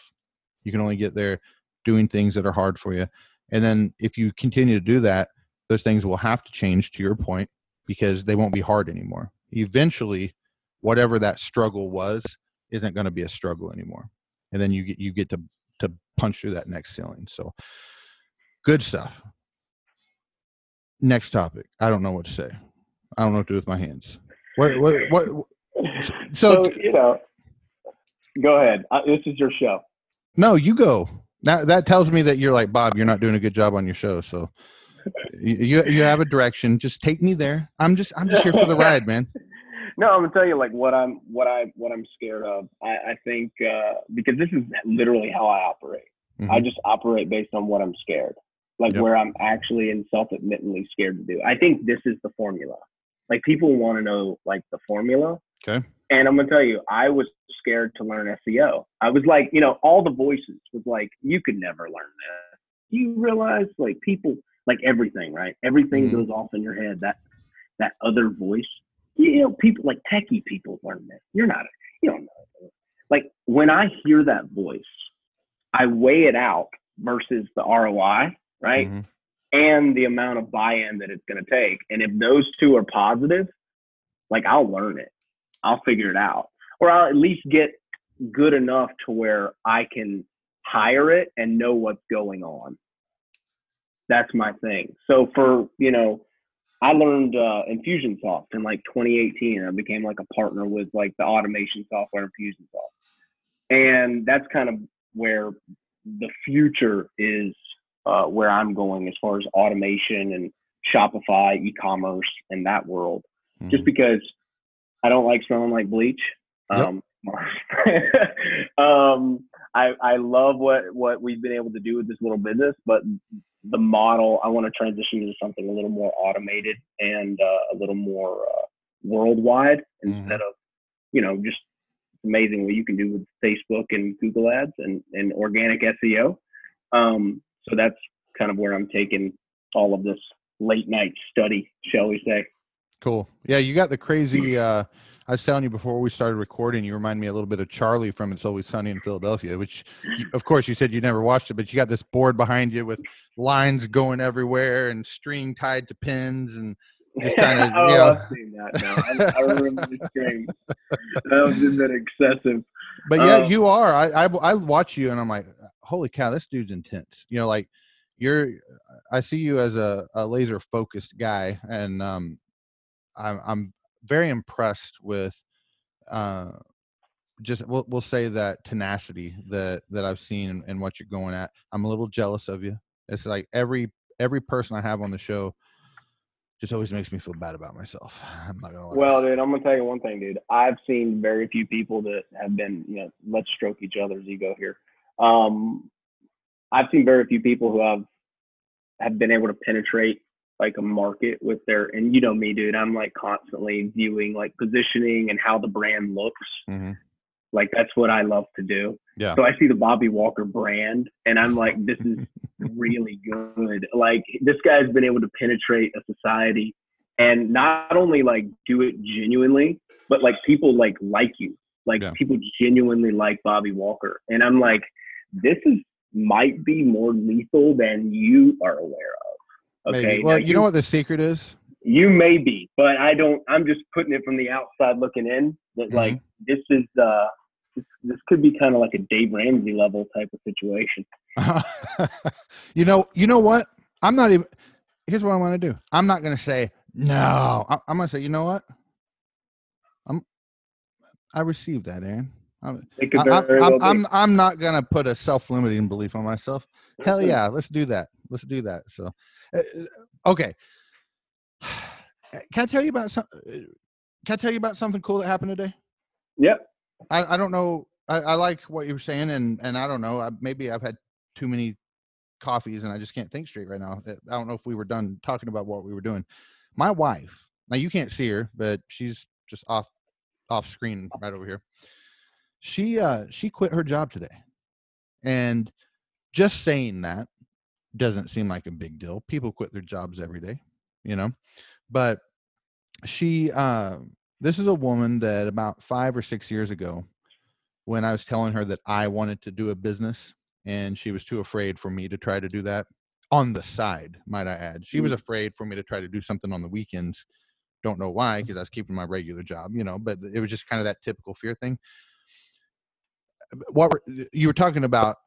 you can only get there doing things that are hard for you and then if you continue to do that those things will have to change to your point because they won't be hard anymore. Eventually whatever that struggle was isn't going to be a struggle anymore. And then you get you get to to punch through that next ceiling. So good stuff. Next topic. I don't know what to say. I don't know what to do with my hands. What what what
it?
so,
So, you know, go ahead. This is your show.
no you go now that tells me that you're like bob you're not doing a good job on your show so you you have a direction just take me there i'm just i'm just here for the ride man
No, I'm gonna tell you like what I'm what I what I'm scared of. I, I think uh, because this is literally how I operate. I
Mhm.
just operate based on what I'm scared, like
Yep.
where I'm actually and self-admittedly scared to do. I think this is the formula. Like people want to know like the formula.
Okay.
And I'm gonna tell you, I was scared to learn SEO. I was like, you know, all the voices was like, you could never learn this. Do you realize like people like everything, right? Everything
Mhm.
goes off in your head. That that other voice. You know, people like techie people learn this. You're not you don't know. Like when I hear that voice, I weigh it out versus the ROI, right?
Mhm.
And the amount of buy-in that it's going to take. And if those two are positive, like I'll learn it. I'll figure it out. Or I'll at least get good enough to where I can hire it and know what's going on. That's my thing. So for, you know, I learned uh, Infusionsoft in like 2018. I became like a partner with like the automation software Infusionsoft. And that's kind of where the future is uh, where I'm going as far as automation and Shopify, e-commerce, and that world. Just
Mhm.
because I don't like smelling like bleach.
Yep.
Um, um, I I love what what we've been able to do with this little business, but the model I want to transition to something a little more automated and uh, a little more uh, worldwide instead of you know just amazing what you can do with Facebook and Google Ads and, and organic SEO. Um, so that's kind of where I'm taking all of this late night study, shall we say.
Cool. Yeah, you got the crazy. Uh, I was telling you before we started recording. You remind me a little bit of Charlie from "It's Always Sunny in Philadelphia," which, you, of course, you said you never watched it, but you got this board behind you with lines going everywhere and string tied to pins and just kind of,
oh,
you know.
I've seen that now. I, I remember the strings. That was a bit excessive.
But yeah,
Um,
you are. I, I I watch you and I'm like, holy cow, this dude's intense. You know, like you're. I see you as a, a laser focused guy, and um, I'm I'm very impressed with, uh, just we'll we'll say that tenacity that that I've seen and, what you're going at. I'm a little jealous of you. It's like every every person I have on the show just always makes me feel bad about myself. I'm not gonna lie.
Well, dude, I'm gonna tell you one thing, dude. I've seen very few people that have been, you know, let's stroke each other's ego here. Um, I've seen very few people who have have been able to penetrate like a market with their, and you know me, dude. I'm like constantly viewing like positioning and how the brand looks.
Mhm.
Like that's what I love to do.
Yeah.
So I see the Bobby Walker brand and I'm like, this is really good. Like this guy's been able to penetrate a society and not only like do it genuinely, but like people like like you. Like
Yeah.
people genuinely like Bobby Walker. And I'm like, this is might be more lethal than you are aware of. Okay.
Maybe. Well,
Now,
you know what the secret is?
you may be, but I don't. I'm just putting it from the outside looking in. That
Mm-hmm.
like this is uh this, this could be kind of like a Dave Ramsey level type of situation.
you know, you know what? I'm not even. Here's what I want to do. I'm not going to say no. I- I'm going to say, you know what? I'm. I received that, Aaron. I'm,
could
I'm,
well.
I'm, I'm not going to put a self-limiting belief on myself. Hell yeah, let's do that. Let's do that. So, uh, okay. Can I tell you about some? Can I tell you about something cool that happened today?
Yep.
I, I don't know. I, I like what you were saying, and and I don't know. I, maybe I've had too many coffees, and I just can't think straight right now. I don't know if we were done talking about what we were doing. My wife. Now you can't see her, but she's just off off screen right over here. She uh she quit her job today, and just saying that doesn't seem like a big deal. People quit their jobs every day, you know. But she uh this is a woman that about 5 or 6 years ago when I was telling her that I wanted to do a business and she was too afraid for me to try to do that on the side, might I add. She was mm. afraid for me to try to do something on the weekends. Don't know why mm. because I was keeping my regular job, you know, but it was just kind of that typical fear thing. Uh, what were- you were talking about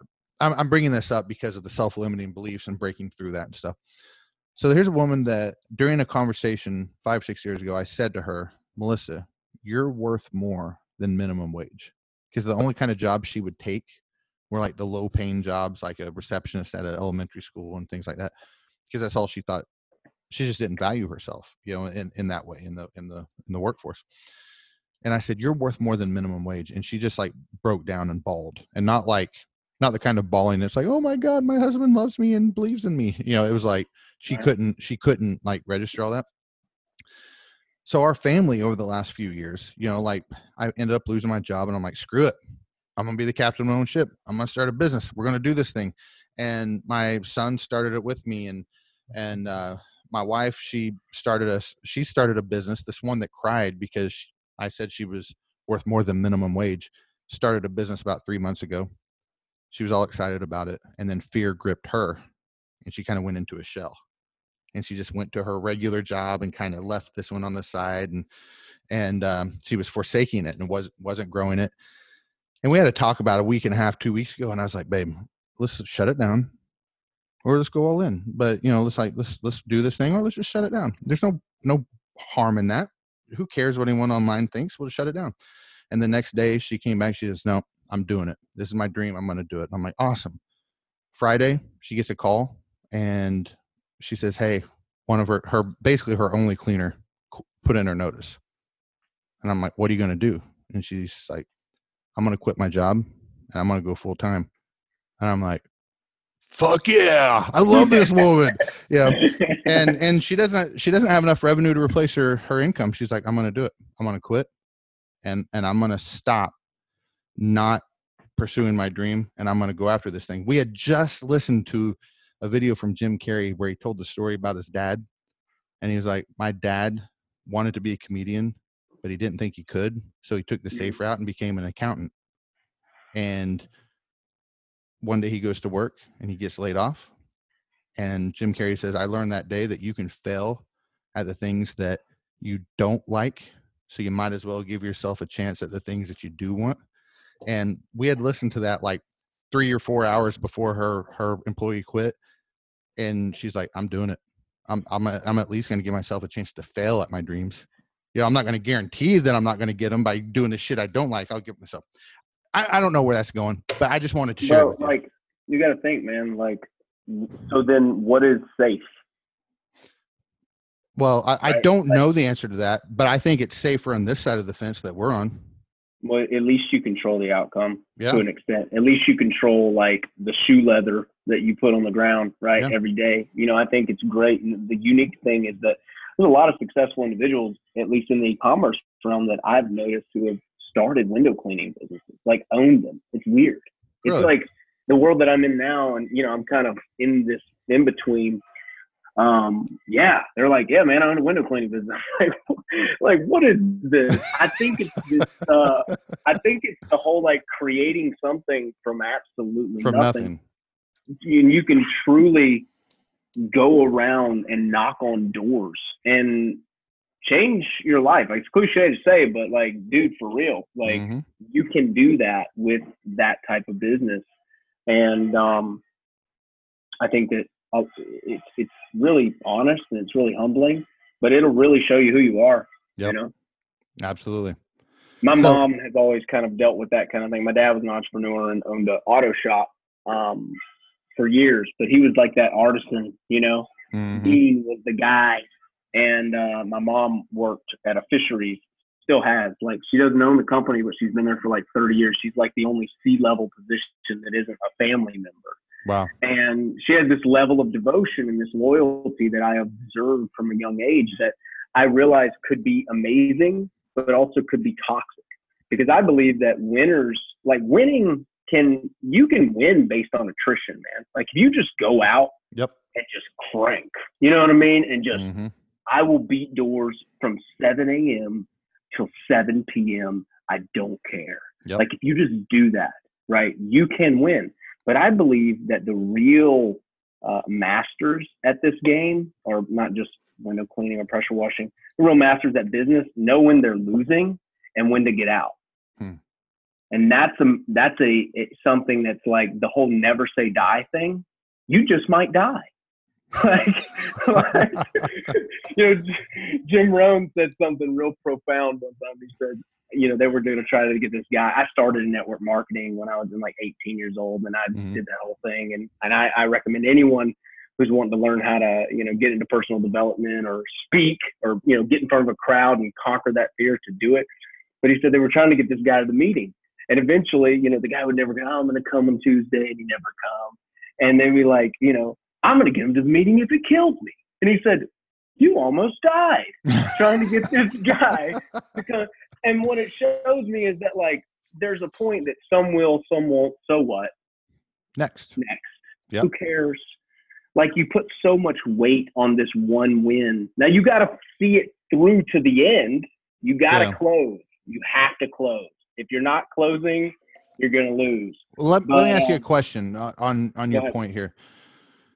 I'm, I'm bringing this up because of the self-limiting beliefs and breaking through that and stuff. So here's a woman that during a conversation five, six years ago, I said to her, Melissa, you're worth more than minimum wage. Because the only kind of jobs she would take were like the low paying jobs, like a receptionist at an elementary school and things like that. Because that's all she thought. She just didn't value herself, you know, in, in that way in the in the in the workforce. And I said, You're worth more than minimum wage. And she just like broke down and bawled. And not like not the kind of bawling that's like, oh my God, my husband loves me and believes in me. You know, it was like she
Right.
couldn't she couldn't like register all that. So our family over the last few years, you know, like I ended up losing my job and I'm like, screw it. I'm gonna be the captain of my own ship. I'm gonna start a business. We're gonna do this thing. And my son started it with me and and uh my wife, she started a she started a business, this one that cried because she, I said she was worth more than minimum wage. Started a business about three months ago. She was all excited about it. And then fear gripped her and she kind of went into a shell and she just went to her regular job and kind of left this one on the side and and um, she was forsaking it and was wasn't growing it and we had a talk about a week and a half two weeks ago and i was like babe let's shut it down or let's go all in but you know let's like let's let's do this thing or let's just shut it down there's no no harm in that who cares what anyone online thinks we'll shut it down and the next day she came back she says no i'm doing it this is my dream i'm going to do it i'm like awesome friday she gets a call and she says, "Hey, one of her her basically her only cleaner put in her notice," and I'm like, "What are you going to do?" And she's like, "I'm going to quit my job and I'm going to go full time," and I'm like, "Fuck yeah, I love this woman." Yeah, and and she doesn't she doesn't have enough revenue to replace her her income. She's like, "I'm going to do it. I'm going to quit, and and I'm going to stop not pursuing my dream, and I'm going to go after this thing." We had just listened to a video from Jim Carrey where he told the story about his dad. And he was like, My dad wanted to be a comedian, but he didn't think he could. So he took the mm-hmm. safe route and became an accountant. And one day he goes to work and he gets laid off. And Jim Carrey says, I learned that day that you can fail at the things that you don't like. So you might as well give yourself a chance at the things that you do want. And we had listened to that like three or four hours before her her employee quit and she's like i'm doing it i'm i'm, a, I'm at least going to give myself a chance to fail at my dreams you know i'm not going to guarantee that i'm not going to get them by doing the shit i don't like i'll give myself I, I don't know where that's going but i just wanted to share it
well,
with you.
like you got to think, man. Like, so then what is safe?
well I, I don't know the answer to that but i think it's safer on this side of the fence that we're on
Well, at least you control the outcome
yeah
to an extent. At least you control like the shoe leather that you put on the ground, right,
Yeah.
every day. You know, I think it's great. And the unique thing is that there's a lot of successful individuals, at least in the e-commerce realm, that I've noticed who have started window cleaning businesses, like owned them. It's weird. It's like the world that I'm in now, and you know, I'm kind of in this in between. Um, yeah, they're like, yeah, man, I own a window cleaning business. like, like, what is this? I think it's this. Uh, I think it's the whole like creating something from absolutely
From
nothing.
nothing.
and you can truly go around and knock on doors and change your life. Like, it's cliche to say, but like, dude, for real, like
Mhm.
you can do that with that type of business. And um, I think that uh, it's it's really honest and it's really humbling, but it'll really show you who you are.
Yep.
You know,
Absolutely.
my
So-
mom has always kind of dealt with that kind of thing. My dad was an entrepreneur and owned an auto shop um, for years, but he was like that artisan. You know,
Mhm.
he was the guy. And uh, my mom worked at a fisheries, still has. Like she doesn't own the company, but she's been there for like 30 years. She's like the only C level position that isn't a family member.
Wow.
And she has this level of devotion and this loyalty that I observed from a young age that I realized could be amazing, but also could be toxic. Because I believe that winners, like winning, can you can win based on attrition, man. Like if you just go out
Yep.
and just crank. You know what I mean? And just
Mhm.
I will beat doors from 7 a.m. till 7 p.m. I don't care.
Yep.
Like if you just do that, right, you can win. But I believe that the real uh, masters at this game, are not just window cleaning or pressure washing, the real masters at business know when they're losing and when to get out.
Hmm.
And that's a that's a something that's like the whole never say die thing. You just might die. like, like you know, Jim Rohn said something real profound one time. He said, you know, they were going to try to get this guy. I started in network marketing when I was in like 18 years old, and I
Mhm.
did that whole thing. And and I, I recommend anyone who's wanting to learn how to, you know, get into personal development or speak or you know, get in front of a crowd and conquer that fear to do it. But he said they were trying to get this guy to the meeting, and eventually, you know, the guy would never go. Oh, I'm going to come on Tuesday, and he never come. And they'd be like, you know, I'm going to get him to the meeting if it kills me. And he said, you almost died trying to get this guy to come. And what it shows me is that like there's a point that some will, some won't. So what?
Next.
Next.
Yep.
Who cares? Like you put so much weight on this one win. Now you got to see it through to the end. You got to
Yeah.
close. You have to close. If you're not closing, you're going to lose.
Well, let, let me ask you a question uh, on on,
on
your point here.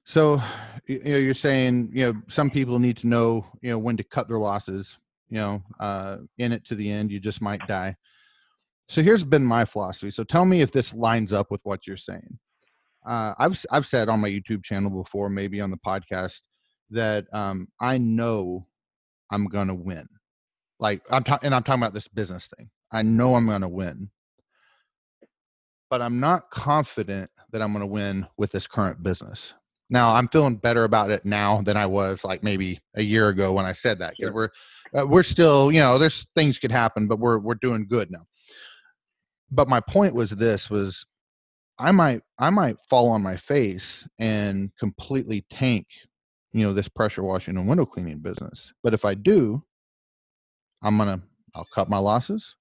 So, you know, you're saying you know some people need to know you know when to cut their losses. You know, uh, in it to the end, you just might die. So here's been my philosophy. So tell me if this lines up with what you're saying. Uh, I've I've said on my YouTube channel before, maybe on the podcast, that um, I know I'm gonna win. Like I'm ta- and I'm talking about this business thing. I know I'm gonna win but I'm not confident that I'm to win with this current business. Now I'm feeling better about it now than I was like maybe a year ago when I said that because
Sure.
we're uh, we're still you know there's things could happen but we're we're doing good now. But my point was this was I might I might fall on my face and completely tank you know this pressure washing and window cleaning business. But if I do, I'm gonna I'll cut my losses.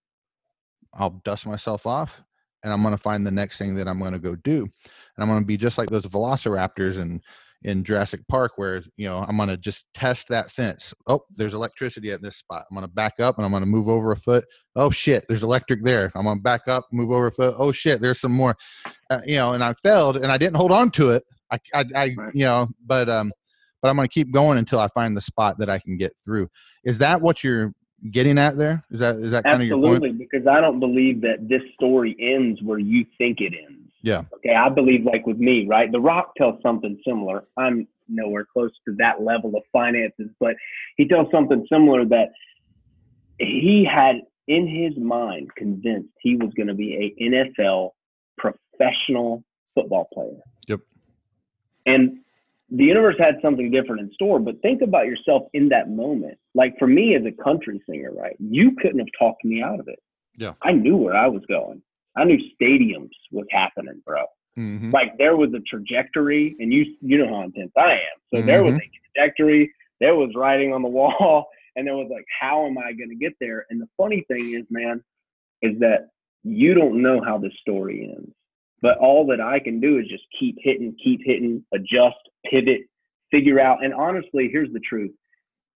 I'll dust myself off and I'm going to find the next thing that I'm going to go do. And I'm going to be just like those velociraptors in in Jurassic Park where, you know, I'm going to just test that fence. Oh, there's electricity at this spot. I'm going to back up and I'm going to move over a foot. Oh shit, there's electric there. I'm going to back up, move over a foot. Oh shit, there's some more. Uh, you know, and I failed and I didn't hold on to it. I I, I you know, but um but I'm going to keep going until I find the spot that I can get through. Is that what you're getting at there? Is that is that kind of your point?
Absolutely, because I don't believe that this story ends where you think it ends.
Yeah.
Okay, I believe like with me, right? The Rock tells something similar. I'm nowhere close to that level of finances, but he tells something similar that he had in his mind convinced he was going to be a NFL professional football player.
Yep.
And the universe had something different in store, but think about yourself in that moment. Like for me as a country singer, right? You couldn't have talked me out of it.
Yeah.
I knew where I was going. I knew stadiums was happening, bro.
Mhm.
Like there was a trajectory, and you you know how intense I am. So there was a trajectory, there was writing on the wall, and there was like, how am I going to get there? And the funny thing is, man, is that you don't know how this story ends. But all that I can do is just keep hitting, keep hitting, adjust, pivot, figure out. And honestly, here's the truth.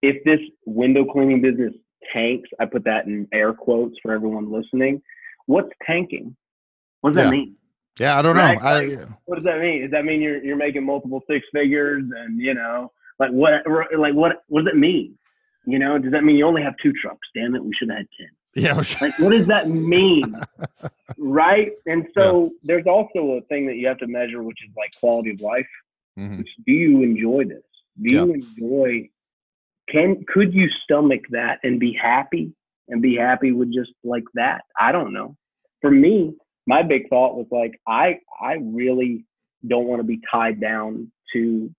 If this window cleaning business tanks, I put that in air quotes for everyone listening. What's tanking? What does
Yeah.
that mean?
Yeah, I don't
Right,
know. I,
like- What does that mean? Does that mean you're you're making multiple six figures and you know like what like what what does it mean? You know, does that mean you only have two trucks? Damn it, we should have had ten.
Yeah,
Like what does that mean? right? And so there's also a thing that you have to measure, which is like quality of life.
Mhm.
Do you enjoy this? Do you enjoy? Can could you stomach that and be happy and be happy with just like that? I don't know. For me, my big thought was like I I really don't want to be tied down to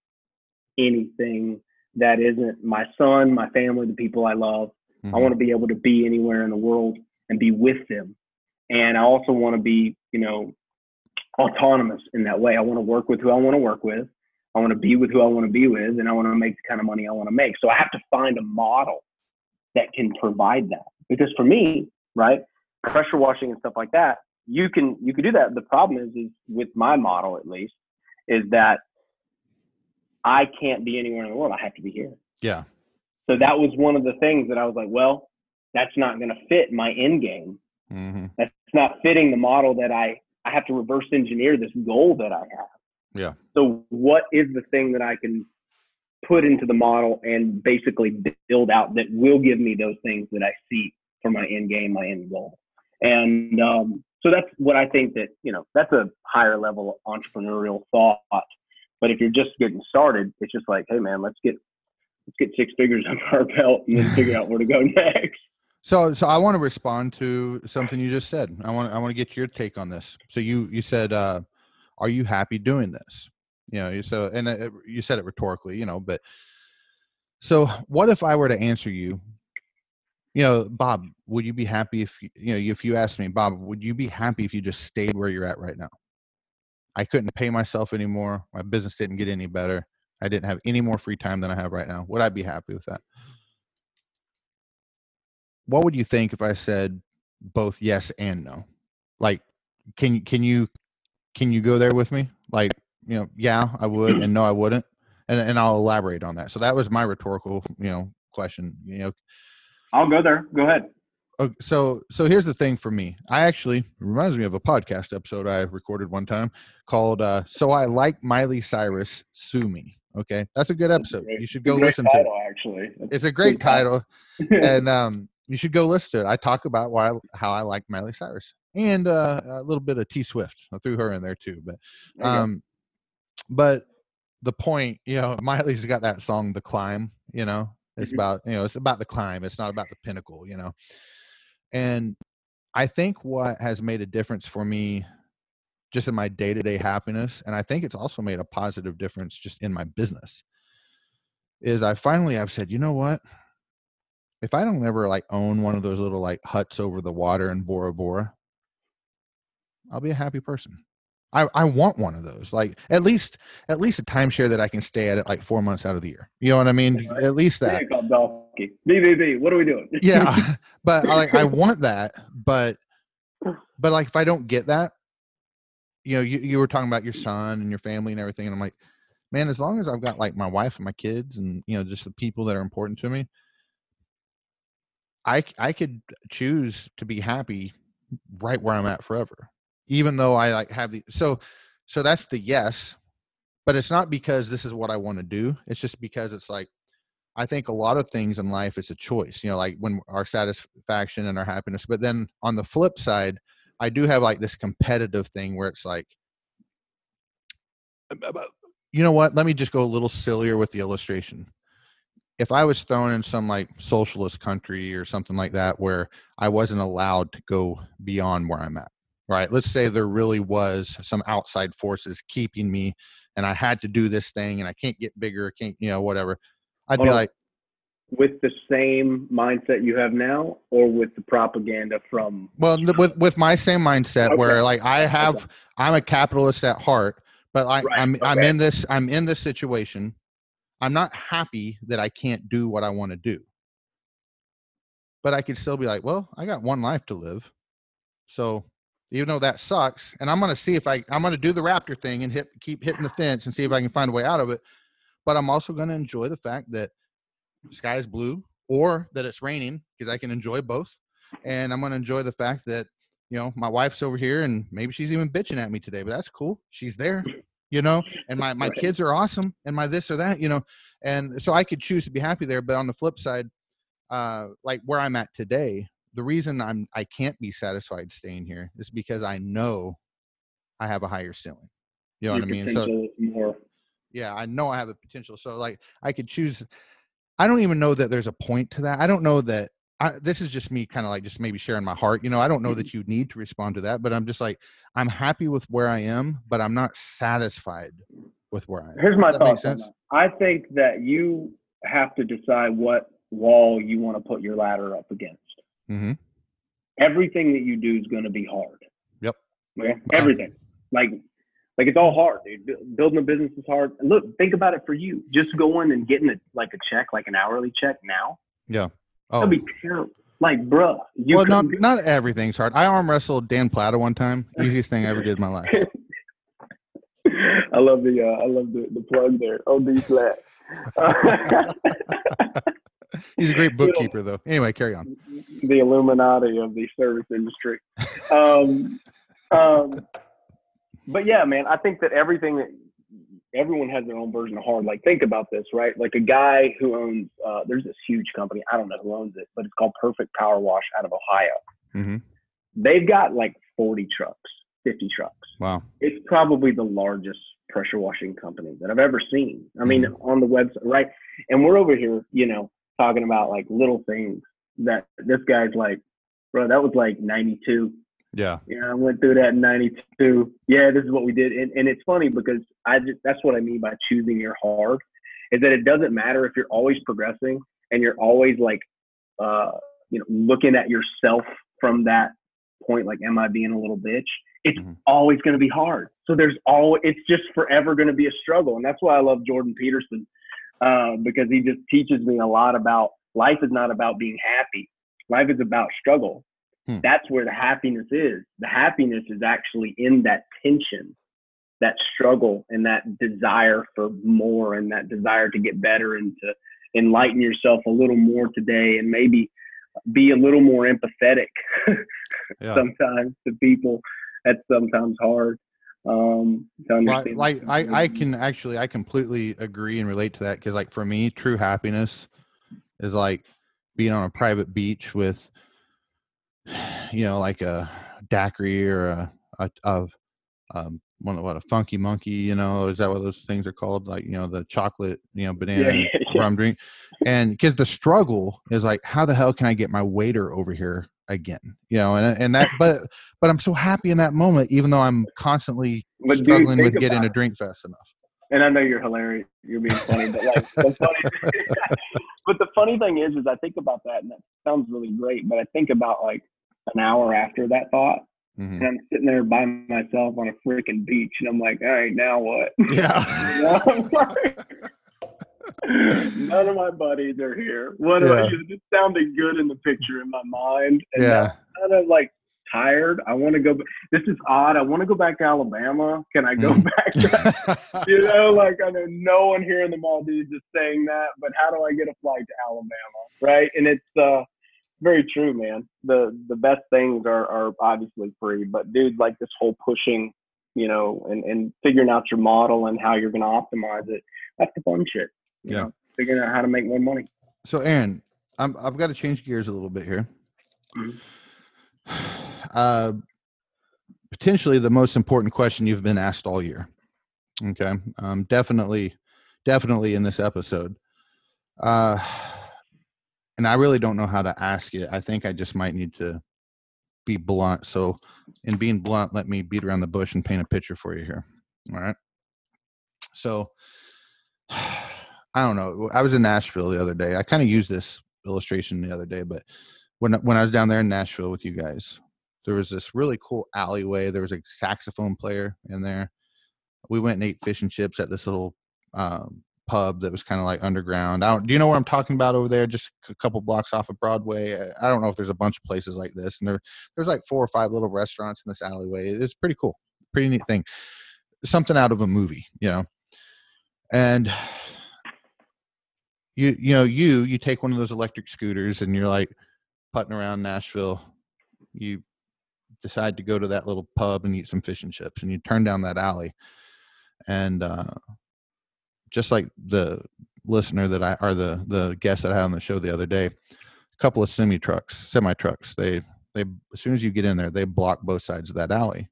anything that isn't my son, my family, the people I love. I
Mhm.
want to be able to be anywhere in the world and be with them. And I also want to be, you know, autonomous in that way. I want to work with who I want to work with. I want to be with who I want to be with, and I want to make the kind of money I want to make. So I have to find a model that can provide that. Because for me, right, pressure washing and stuff like that, you can you can do that. The problem is, is with my model at least, is that I can't be anywhere in the world. I have to be here.
yeah,
So that was one of the things that I was like, well, that's not going to fit my end game.
Mm-hmm.
That's not fitting the model that I I have to reverse engineer this goal that I have.
Yeah.
So what is the thing that I can put into the model and basically build out that will give me those things that I see for my end game, my end goal. And um, so that's what I think that, you know, that's a higher level entrepreneurial thought. But if you're just getting started, it's just like, hey man, let's get let's get six figures under our belt and then figure out where to go next.
So, so I want to respond to something you just said. I want, I want to get your take on this. So you, you said, uh, "Are you happy doing this?" You know, you so, and uh, you said it rhetorically, you know, but so what if I were to answer you? You know, Bob, would you be happy if you, you know if you asked me, Bob, would you be happy if you just stayed where you're at right now? I couldn't pay myself anymore. My business didn't get any better. I didn't have any more free time than I have right now. Would I be happy with that? what would you think if I said both yes and no? Like, can you can you can you go there with me? Like, you know, yeah, I would, and no, I wouldn't, and and I'll elaborate on that. So that was my rhetorical, you know, question. You know,
I'll go there. Go ahead.
Oh, so so here's the thing for me. I actually it reminds me of a podcast episode I recorded one time called uh "So I Like Miley Cyrus, Sue Me." Okay, that's a good episode.
great-
You should go listen to it.
title, Actually,
It's a great
title.
title and um, you should go listen to it. I talk about why how I like Miley Cyrus and uh, a little bit of T Swift. I threw her in there too, but um, but the point, you know, Miley's got that song, "The Climb." You know, it's
Mhm.
about you know, it's about the climb. It's not about the pinnacle. You know, and I think what has made a difference for me just in my day-to-day happiness and i think it's also made a positive difference just in my business is i finally I've said you know what if i don't ever like own one of those little like huts over the water in bora bora i'll be a happy person i i want one of those like at least at least a timeshare that i can stay at it like four months out of the year you know what i mean at least that
Hey, called Donkey. BBB. What are we doing?
yeah but I, like i want that but but like if i don't get that you know you, you were talking about your son and your family and everything and i'm like man as long as i've got like my wife and my kids and you know just the people that are important to me I, I could choose to be happy right where i'm at forever even though i like have the so so that's the yes but it's not because this is what i want to do it's just because it's like I think a lot of things in life is a choice, you know, like when our satisfaction and our happiness. But then on the flip side, I do have like this competitive thing where it's like, you know what? Let me just go a little sillier with the illustration. If I was thrown in some like socialist country or something like that where I wasn't allowed to go beyond where I'm at, right? Let's say there really was some outside forces keeping me and I had to do this thing and I can't get bigger, can't, you know, whatever. I'd
Hold
be
on.
like,
With the same mindset you have now, or with the propaganda from?
Well, th- with with my same mindset,
Okay.
where like I have,
Okay.
I'm a capitalist at heart, but I,
Right,
I'm I'm in this I'm in this situation. I'm not happy that I can't do what I want to do, but I could still be like, well, I got one life to live. So even though that sucks, and I'm gonna see if I I'm gonna do the Raptor thing and hit keep hitting the fence and see if I can find a way out of it. But I'm also gonna enjoy the fact that the sky is blue or that it's raining because I can enjoy both. And I'm gonna enjoy the fact that you know my wife's over here and maybe she's even bitching at me today, but that's cool. She's there, you know. And my my kids are awesome, and my this or that, you know. And so I could choose to be happy there. But on the flip side, uh, like where I'm at today, the reason I'm I can't be satisfied staying here is because I know I have a higher ceiling. You know
Your
what I mean? So
more.
yeah, I know I have the potential. So like I could choose. I don't even know that there's a point to that. I don't know that. I, this is just me kind of like just maybe sharing my heart. You know, I don't know that you need to respond to that, but I'm just like I'm happy with where I am, but I'm not satisfied with where I am.
Here's my
Does that make
thoughts.
sense?
I think that you have to decide what wall you want to put your ladder up against.
Mm-hmm.
Everything that you do is going to be hard.
Yep.
Okay? Everything. Like, like it's all hard, dude. Bu- Building a business is hard. And look, think about it for you. Just going and getting a like a check, like an hourly check now,
Yeah. Oh,
that'd be terrible. Like, bruh, you
well, not
couldn't
everything's hard. I arm wrestled Dan Plata one time. Easiest thing I ever did in my life.
I love the uh, I love the, the plug there. Oh, D flat.
He's a great bookkeeper, though. Anyway, carry on.
the Illuminati of the service industry. Um, um, but yeah, man, I think that everything that everyone has their own version of hard. Like, think about this, right? Like a guy who owns uh, there's this huge company. I don't know who owns it, but it's called Perfect Power Wash out of Ohio.
hmm
They've got like 40 trucks, 50 trucks.
Wow.
It's probably the largest pressure washing company that I've ever seen. I mean,
Mm-hmm.
on the website, right? And we're over here, you know, talking about like little things that this guy's like, bro, that was like 92.
Yeah.
Yeah, I went through that in 92. Yeah, this is what we did. And, and it's funny because I just, that's what I mean by choosing your hard is that it doesn't matter if you're always progressing and you're always like, uh, you know, looking at yourself from that point, like, am I being a little bitch? It's
Mhm.
always going to be hard. So there's all, it's just forever going to be a struggle. And that's why I love Jordan Peterson uh, because he just teaches me a lot about life is not about being happy. Life is about struggle.
Hmm.
That's where the happiness is. The happiness is actually in that tension, that struggle, and that desire for more, and that desire to get better and to enlighten yourself a little more today, and maybe be a little more empathetic
Yeah.
sometimes to people. That's sometimes hard. Um,
Well, like I, I can actually I completely agree and relate to that because like for me true happiness is like being on a private beach with you know like a daiquiri or a a, a um one what a funky monkey you know is that what those things are called like you know the chocolate you know banana
Yeah, yeah, yeah.
rum drink and because the struggle is like how the hell can I get my waiter over here again you know and and that but but I'm so happy in that moment even though I'm constantly
But
struggling with getting a drink fast enough.
and I know you're hilarious. You're being funny, but like the funny, but the funny thing is, is I think about that, and that sounds really great. But I think about like an hour after that thought,
Mhm.
and I'm sitting there by myself on a freaking beach, and I'm like, all right, now what?
Yeah.
You know, None of my buddies are here. What
Yeah.
do? It sounded good in the picture in my mind. And
yeah.
I'm kind of like tired. I want to go. This is odd. I want to go back to Alabama. Can I go
Mm.
back? To, you know, like I know no one here in the Maldives is saying that, but how do I get a flight to Alabama? Right? And it's uh very true, man. The the best things are are obviously free, but dude, like this whole pushing, you know, and and figuring out your model and how you're going to optimize it. That's the fun shit. You
Yeah.
Know? Figuring out how to make more money.
so Aaron, I'm, I've got to change gears a little bit here.
Mhm.
Uh, potentially the most important question you've been asked all year. Okay. Um, definitely, definitely in this episode. Uh, and I really don't know how to ask it. I think I just might need to be blunt. So, in being blunt, let me beat around the bush and paint a picture for you here. All right. So, I don't know. I was in Nashville the other day. I kind of used this illustration the other day, but when when I was down there in Nashville with you guys, there was this really cool alleyway. There was a saxophone player in there. We went and ate fish and chips at this little um, pub that was kind of like underground. I don't, do you know where I'm talking about over there? Just a couple blocks off of Broadway. I don't know if there's a bunch of places like this, and there there's like four or five little restaurants in this alleyway. It's pretty cool, pretty neat thing. Something out of a movie, you know. And you you know you you take one of those electric scooters and you're like putting around Nashville. You decide to go to that little pub and eat some fish and chips, and you turn down that alley, and uh, just like the listener that I or the the guest that I had on the show the other day, a couple of semi trucks, semi trucks, they they as soon as you get in there, they block both sides of that alley.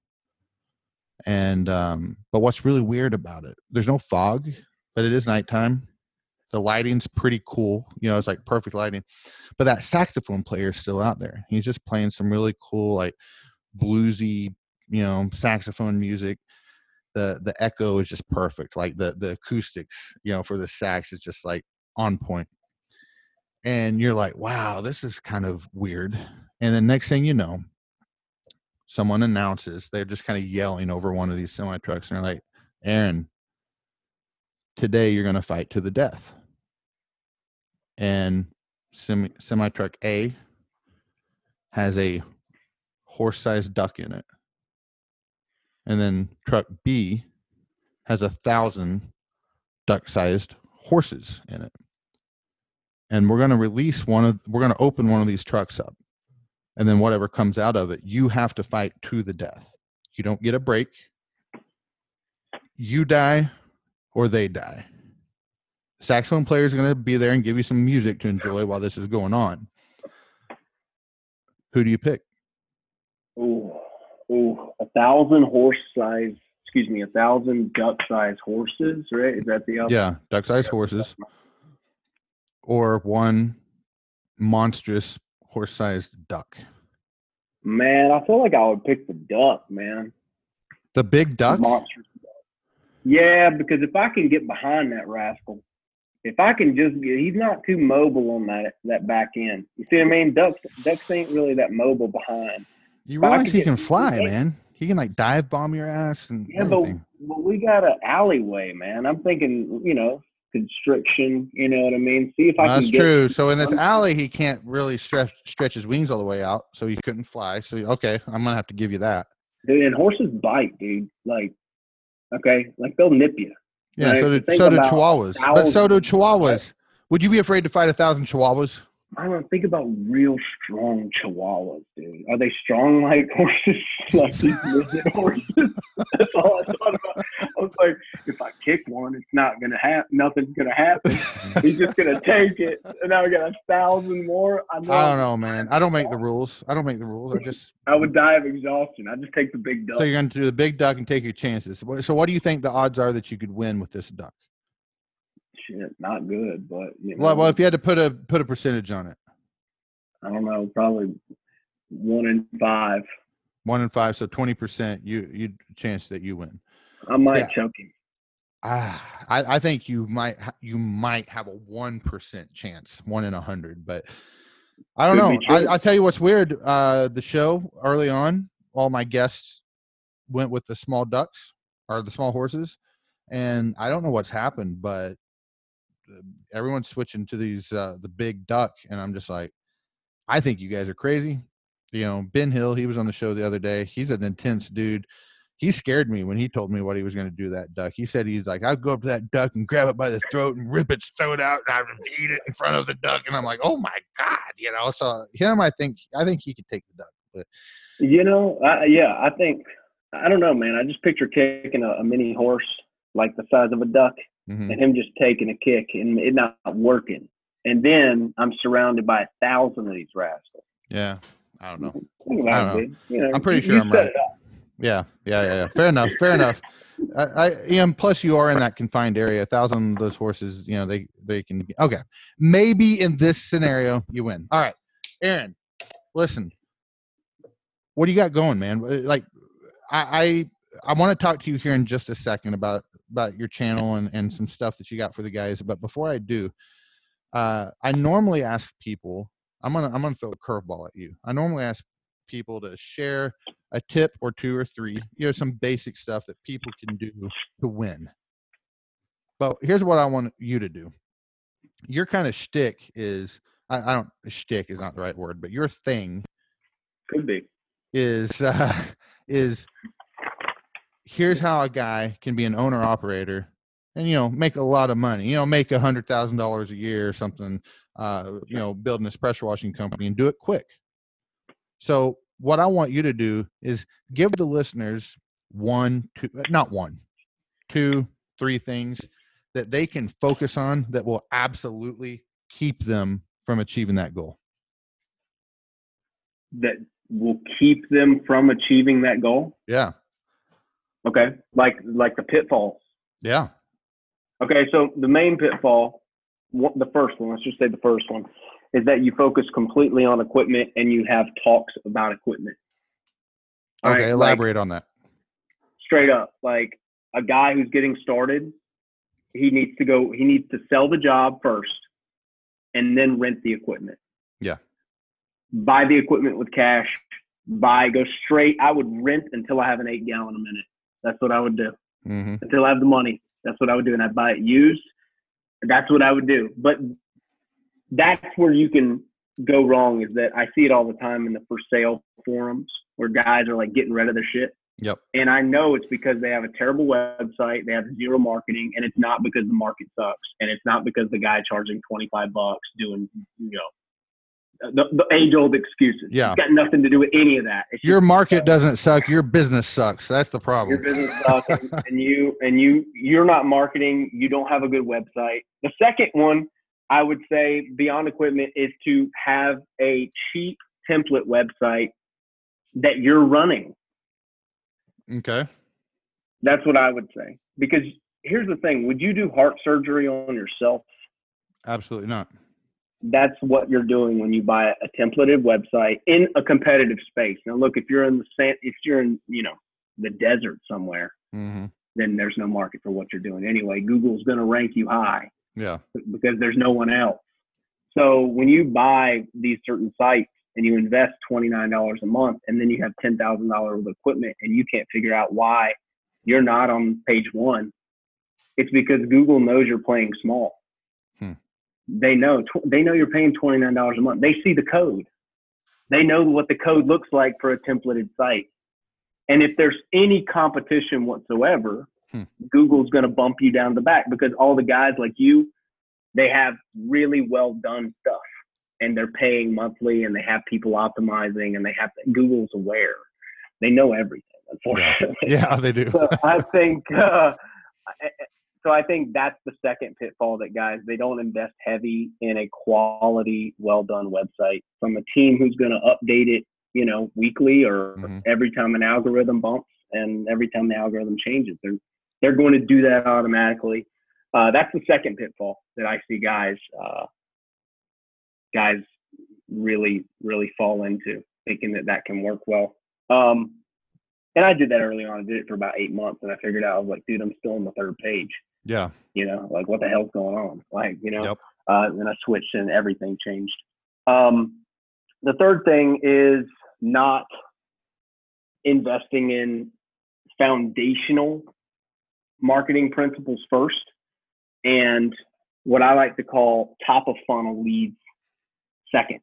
And um, but what's really weird about it, there's no fog, but it is nighttime. The lighting's pretty cool, you know, it's like perfect lighting. But that saxophone player is still out there. He's just playing some really cool, like bluesy, you know, saxophone music the the echo is just perfect like the the acoustics you know for the sax is just like on point. And you're like wow this is kind of weird. And then next thing you know someone announces they're just kind of yelling over one of these semi trucks and they're like aaron today you're going to fight to the death. And semi semi truck a has a horse sized duck in it and then truck B has a thousand duck-sized horses in it. And we're going to release one of we're going to open one of these trucks up. And then whatever comes out of it, you have to fight to the death. You don't get a break. You die or they die. Saxophone player is going to be there and give you some music to enjoy while this is going on. Who do you pick?
Ooh oh, a thousand horse size, excuse me, a thousand duck size horses, right? Is that the
other? Yeah, duck size horses. Or one monstrous horse sized duck.
Man, I feel like I would pick the duck, man.
The big duck? Monstrous duck.
Yeah, because if I can get behind that rascal, if I can just get, he's not too mobile on that that back end. You see what I mean? Ducks ducks ain't really that mobile behind.
You realize he can fly, man. He can like dive bomb your ass and yeah, everything.
But, but we got an alleyway, man. I'm thinking, you know, constriction. You know what I mean? See if I
That's
can.
That's true. So in this alley, he can't really stretch stretch his wings all the way out, so he couldn't fly. So okay, I'm gonna have to give you that.
Dude, and horses bite, dude. Like, okay, like they'll nip you.
Yeah, right? so do so do chihuahuas. But so do chihuahuas. Would you be afraid to fight a thousand chihuahuas?
I don't think about real strong chihuahuas, dude. Are they strong like horses? like these horses? That's all I thought about. I was like, if I kick one, it's not gonna happen. Nothing's gonna happen. He's just gonna take it, and now we got a thousand more.
I, know I don't know, man. I don't make the rules. I don't make the rules. I just.
I would die of exhaustion. I just take the big duck.
So you're gonna do the big duck and take your chances. So what do you think the odds are that you could win with this duck?
Shit, not good. But
you know, well, well, if you had to put a put a percentage on it,
I don't know, probably one in five.
One in five, so twenty percent. You you chance that you win.
I might yeah. choke him.
Ah, I, I think you might you might have a one percent chance, one in a hundred, but I don't Could know. I, will tell you what's weird. Uh, the show early on, all my guests went with the small ducks or the small horses, and I don't know what's happened, but everyone's switching to these uh, the big duck, and I'm just like, I think you guys are crazy. You know, Ben Hill, he was on the show the other day. He's an intense dude. He scared me when he told me what he was going to do that duck. He said he's like, I'd go up to that duck and grab it by the throat and rip its throat out and I would eat it in front of the duck. And I'm like, oh my god, you know. So him, I think, I think he could take the duck. But
you know, I, yeah, I think I don't know, man. I just picture kicking a, a mini horse like the size of a duck mm-hmm. and him just taking a kick and it not working. And then I'm surrounded by a thousand of these rascals.
Yeah. I don't know. I don't know. You know I'm pretty sure I'm right. Yeah, yeah, yeah, yeah. Fair enough. Fair enough. I, I and plus you are in that confined area. A thousand of those horses, you know, they they can. Okay, maybe in this scenario you win. All right, Aaron, listen. What do you got going, man? Like, I I, I want to talk to you here in just a second about about your channel and, and some stuff that you got for the guys. But before I do, uh, I normally ask people. I'm gonna I'm gonna throw a curveball at you. I normally ask people to share a tip or two or three. You know, some basic stuff that people can do to win. But here's what I want you to do. Your kind of shtick is I, I don't shtick is not the right word, but your thing
Could be.
is uh, is here's how a guy can be an owner operator and you know make a lot of money you know make a hundred thousand dollars a year or something uh you know building this pressure washing company and do it quick. So what i want you to do is give the listeners one two uh, not one two three things that they can focus on that will absolutely keep them from achieving that goal.
That will keep them from achieving that goal.
yeah
Okay. Like like the pitfalls.
yeah
Okay, so the main pitfall, the first one, let's just say the first one, is that you focus completely on equipment and you have talks about equipment. All
okay
right, like,
elaborate on that
straight up, like a guy who's getting started, he needs to go, he needs to sell the job first and then rent the equipment.
Yeah.
Buy the equipment with cash, buy, go straight. I would rent until I have an eight gallon a minute. That's what I would do
hmm
until I have the money. That's what I would do. And I'd buy it used. That's what I would do. But that's where you can go wrong is that I see it all the time in the for sale forums where guys are like getting rid of their shit.
Yep.
And I know it's because they have a terrible website, they have zero marketing, and it's not because the market sucks. And it's not because the guy charging 25 bucks doing, you know, Uh, the, the age old excuses.
Yeah.
It's got nothing to do with any of that. It's
your
just
market doesn't suck. Your business sucks. That's the problem.
Your business sucks and, and you and you you're not marketing. You don't have a good website. The second one i would say beyond equipment is to have a cheap template website that you're running.
Okay.
That's what i would say. Because here's the thing. Would you do heart surgery on yourself?
Absolutely not
that's what you're doing when you buy a templated website in a competitive space now look if you're in the sand if you're in you know the desert somewhere
hmm
then there's no market for what you're doing anyway. Google's going to rank you high
yeah
because there's no one else. So when you buy these certain sites and you invest $29 a month and then you have $10,000 of equipment and you can't figure out why you're not on page one, it's because Google knows you're playing small. They know tw- they know you're paying $29 a month. They see the code. They know what the code looks like for a templated site. And if there's any competition whatsoever,
Hmm.
Google's going to bump you down the back because all the guys like you, they have really well done stuff and they're paying monthly and they have people optimizing and they have Google's aware. They know everything, unfortunately.
yeah they do
so I think uh, so. I think that's the second pitfall that guys they don't invest heavy in a quality, well done website from a team who's going to update it, you know, weekly or
Mhm.
every time an algorithm bumps and every time the algorithm changes. They're they're going to do that automatically. Uh, that's the second pitfall that I see guys uh, guys really really fall into thinking that that can work well. Um, and I did that early on. I did it for about eight months, and I figured out I was like, dude, I'm still on the third page.
Yeah
You know, like what the hell's going on? Like, you know.
Yep.
Uh, and I switched, and everything changed. Um, the third thing is not investing in foundational marketing principles first, and what I like to call top of funnel leads second.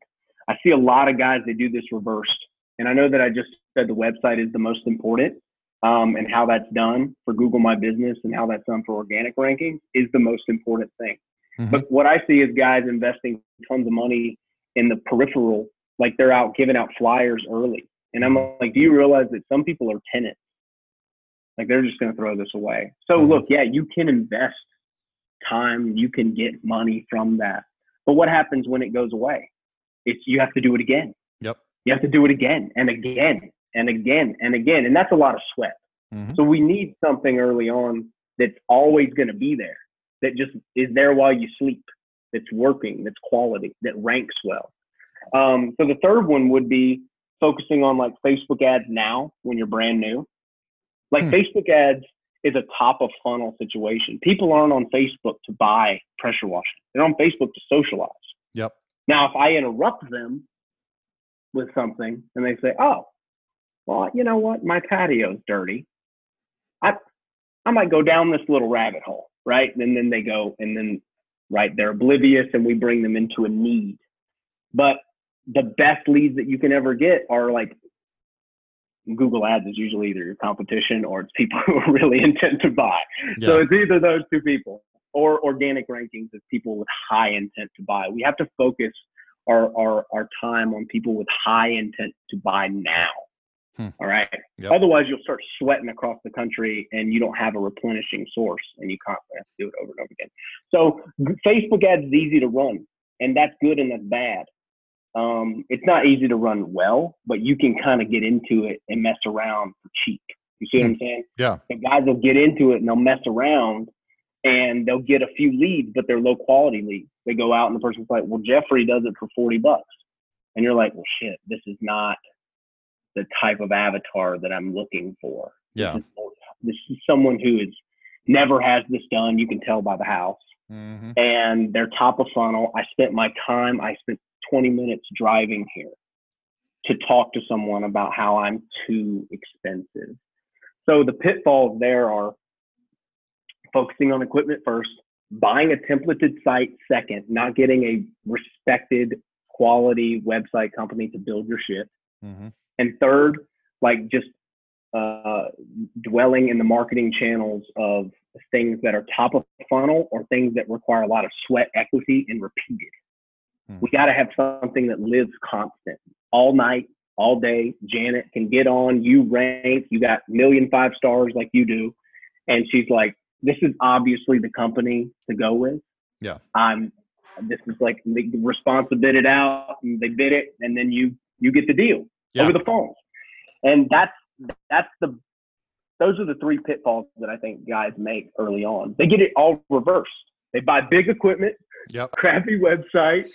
I see a lot of guys that do this reversed. And I know that I just said the website is the most important um, and how that's done for Google My Business and how that's done for organic ranking is the most important thing.
Mhm.
But what I see is guys investing tons of money in the peripheral, like they're out giving out flyers early. And I'm like, do you realize that some people are tenants? Like they're just going to throw this away. So
Mhm.
look, yeah, you can invest time, you can get money from that. But what happens when it goes away? It's you have to do it again.
Yep.
You have to do it again and again and again and again. And that's a lot of sweat.
Mhm.
So we need something early on that's always going to be there, that just is there while you sleep, that's working, that's quality, that ranks well. Um, so the third one would be focusing on like Facebook ads now when you're brand new. Like
Hmm.
Facebook ads is a top of funnel situation. People aren't on Facebook to buy pressure washing. They're on Facebook to socialize.
Yep.
Now, if I interrupt them with something and they say, "Oh, well, you know what? My patio's dirty. I I might go down this little rabbit hole. right? And then they go and then right they're oblivious and we bring them into a need. But the best leads that you can ever get are like Google Ads is usually either your competition or it's people who are really intent to buy. Yeah. So it's either those two people or organic rankings is people with high intent to buy. We have to focus our, our, our time on people with high intent to buy now. Hmm. All right. Yep. Otherwise, you'll start sweating across the country and you don't have a replenishing source and you constantly have to do it over and over again. So, Facebook ads is easy to run, and that's good and that's bad. Um, it's not easy to run well, but you can kind of get into it and mess around for cheap. You see what I'm hmm. saying?
Yeah.
The guys will get into it and they'll mess around and they'll get a few leads, but they're low quality leads. They go out and the person's like, well, Jeffrey does it for 40 bucks. And you're like, well, shit, this is not the type of avatar that I'm looking for.
Yeah.
This is, this is someone who is never has this done. You can tell by the house. Mm-hmm. And they're top of funnel. I spent my time, I spent 20 minutes driving here to talk to someone about how I'm too expensive. So the pitfalls there are focusing on equipment first, buying a templated site second, not getting a respected quality website company to build your shit. Mm-hmm. And third, like just uh, dwelling in the marketing channels of things that are top of funnel or things that require a lot of sweat equity and repeated. Hmm. We got to have something that lives constant all night, all day. Janet can get on, you rank, you got million five stars like you do. And she's like, this is obviously the company to go with.
Yeah.
I'm, this is like the response to bid it out and they bid it and then you, you get the deal yeah. over the phone. And that's, that's the, those are the three pitfalls that I think guys make early on. They get it all reversed. They buy big equipment,
yep.
crappy website,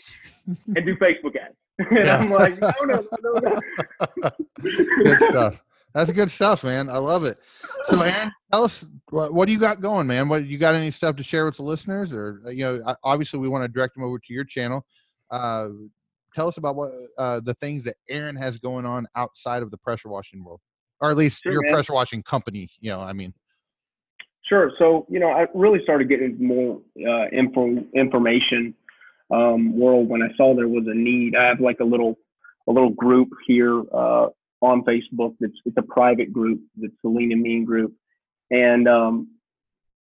and do Facebook ads. and yeah. I'm like, no, no, no, no.
good stuff. That's good stuff, man. I love it. So, Aaron, tell us what, what do you got going, man? What you got any stuff to share with the listeners, or uh, you know, obviously we want to direct them over to your channel. Uh, tell us about what uh, the things that Aaron has going on outside of the pressure washing world, or at least sure, your man. pressure washing company. You know, I mean.
Sure. So, you know, I really started getting more uh, info, information um, world when I saw there was a need. I have like a little a little group here uh, on Facebook. That's it's a private group. That's the Lean and Mean group, and um,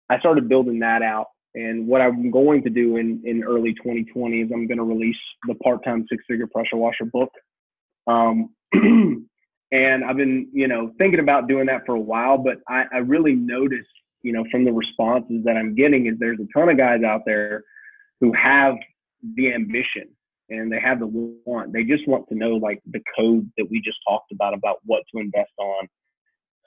I started building that out. And what I'm going to do in in early 2020 is I'm going to release the Part Time Six Figure Pressure Washer book. Um, and I've been, you know, thinking about doing that for a while, but I, I really noticed you know, from the responses that I'm getting is there's a ton of guys out there who have the ambition and they have the want. They just want to know like the code that we just talked about about what to invest on,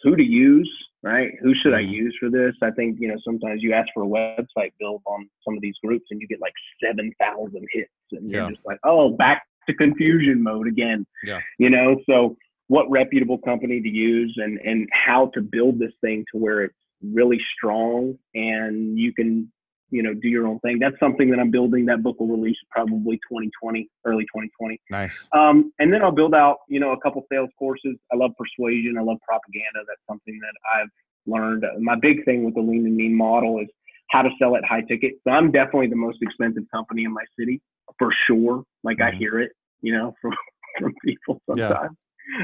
who to use, right? Who should I mm-hmm. use for this? I think you know sometimes you ask for a website build on some of these groups and you get like seven thousand hits, and you're just like, oh, back to confusion mode again.
Yeah.
You know, so what reputable company to use and and how to build this thing to where it's really strong and you can you know do your own thing. That's something that i'm building that book will release probably 2020 early 2020
nice.
Um, and then i'll build out you know a couple sales courses. I love persuasion. I love propaganda. That's something that i've learned. My big thing with the lean and mean model is how to sell at high ticket. So i'm definitely the most expensive company in my city for sure. Like mm-hmm. i hear it you know from from people sometimes.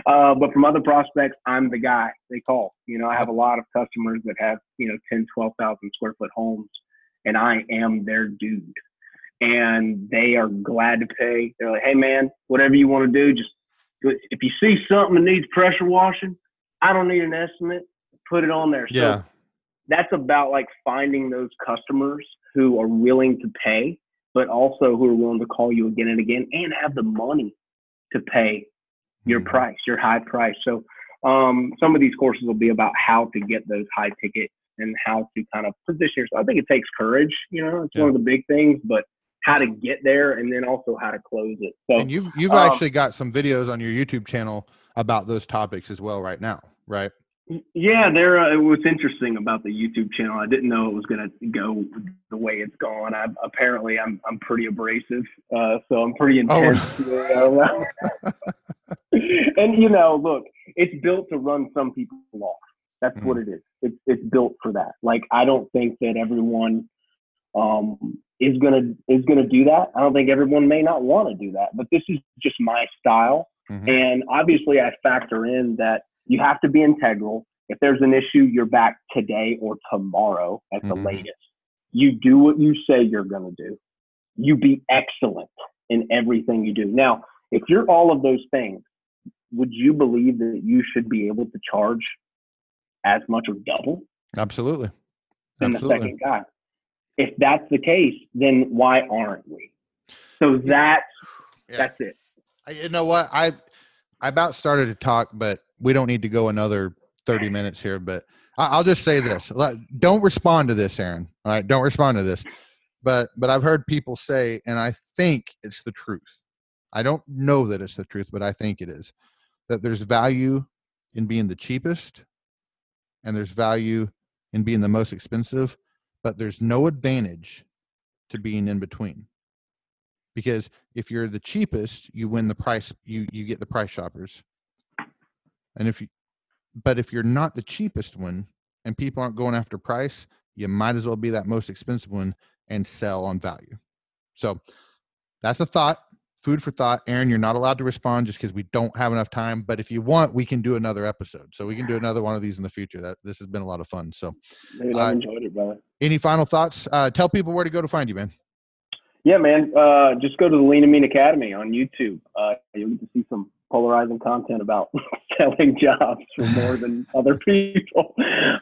Uh, but from other prospects, I'm the guy. They call. You know, I have a lot of customers that have, you know, 10, 12,000 square foot homes, and I am their dude. And they are glad to pay. They're like, hey, man, whatever you want to do, just. If you see something that needs pressure washing, I don't need an estimate. Put it on there.
Yeah.
So that's about like finding those customers who are willing to pay, but also who are willing to call you again and again and have the money to pay your mm-hmm. price, your high price. So um, some of these courses will be about how to get those high tickets and how to kind of position yourself. I think it takes courage, you know, it's yeah. one of the big things, but how to get there and then also how to close it. So
and you've you've um, actually got some videos on your YouTube channel about those topics as well right now, right?
Yeah, there. Uh, it was interesting about the YouTube channel. I didn't know it was going to go the way it's gone. I, apparently, I'm I'm pretty abrasive, uh, so I'm pretty oh. intense. Oh. and you know, look, it's built to run some people off. That's mm. what it is. it's it's built for that. Like I don't think that everyone um, is gonna is gonna do that. I don't think everyone may not want to do that, but this is just my style. Mm-hmm. And obviously, I factor in that you have to be integral. If there's an issue, you're back today or tomorrow at the mm-hmm. latest. You do what you say you're going to do. You be excellent in everything you do. Now, if you're all of those things, would you believe that you should be able to charge as much or double?
Absolutely.
Than Absolutely. the second guy. If that's the case, then why aren't we? So that's yeah. that's it.
You know what? I I about started to talk, but we don't need to go another 30 minutes here. But I'll just say this: don't respond to this, Aaron. All right, don't respond to this. But but I've heard people say, and I think it's the truth. I don't know that it's the truth, but I think it is that there's value in being the cheapest, and there's value in being the most expensive, but there's no advantage to being in between. Because if you're the cheapest you win the price you you get the price shoppers. And if you but if you're not the cheapest one and people aren't going after price you might as well be that most expensive one and sell on value. So that's a thought food for thought aaron you're not allowed to respond just because we don't have enough time but if you want we can do another episode so we can do another one of these in the future that this has been a lot of fun so
Dude, i uh, enjoyed it brother
any final thoughts uh, tell people where to go to find you man
yeah, man. Uh, just go to the Lean and Mean Academy on YouTube. Uh, you'll get to see some polarizing content about selling jobs for more than other people.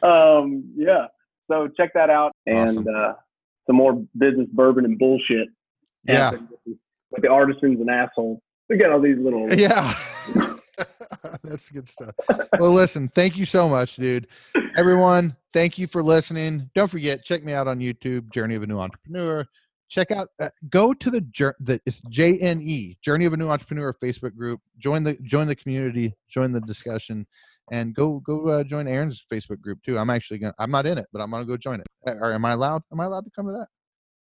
Um, yeah. So check that out and awesome. uh, some more business bourbon and bullshit.
Yeah.
With the artisans an asshole. We got all these little.
Yeah. That's good stuff. Well, listen, thank you so much, dude. Everyone, thank you for listening. Don't forget, check me out on YouTube, Journey of a New Entrepreneur check out uh, go to the the it's jne journey of a new entrepreneur facebook group join the join the community join the discussion and go go uh, join aaron's facebook group too i'm actually gonna i'm not in it but i'm gonna go join it or am i allowed am i allowed to come to that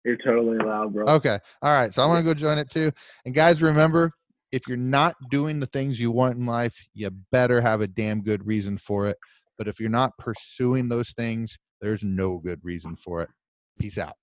you're totally allowed bro.
Okay all right so i want to go join it too and guys remember if you're not doing the things you want in life you better have a damn good reason for it but if you're not pursuing those things there's no good reason for it. Peace out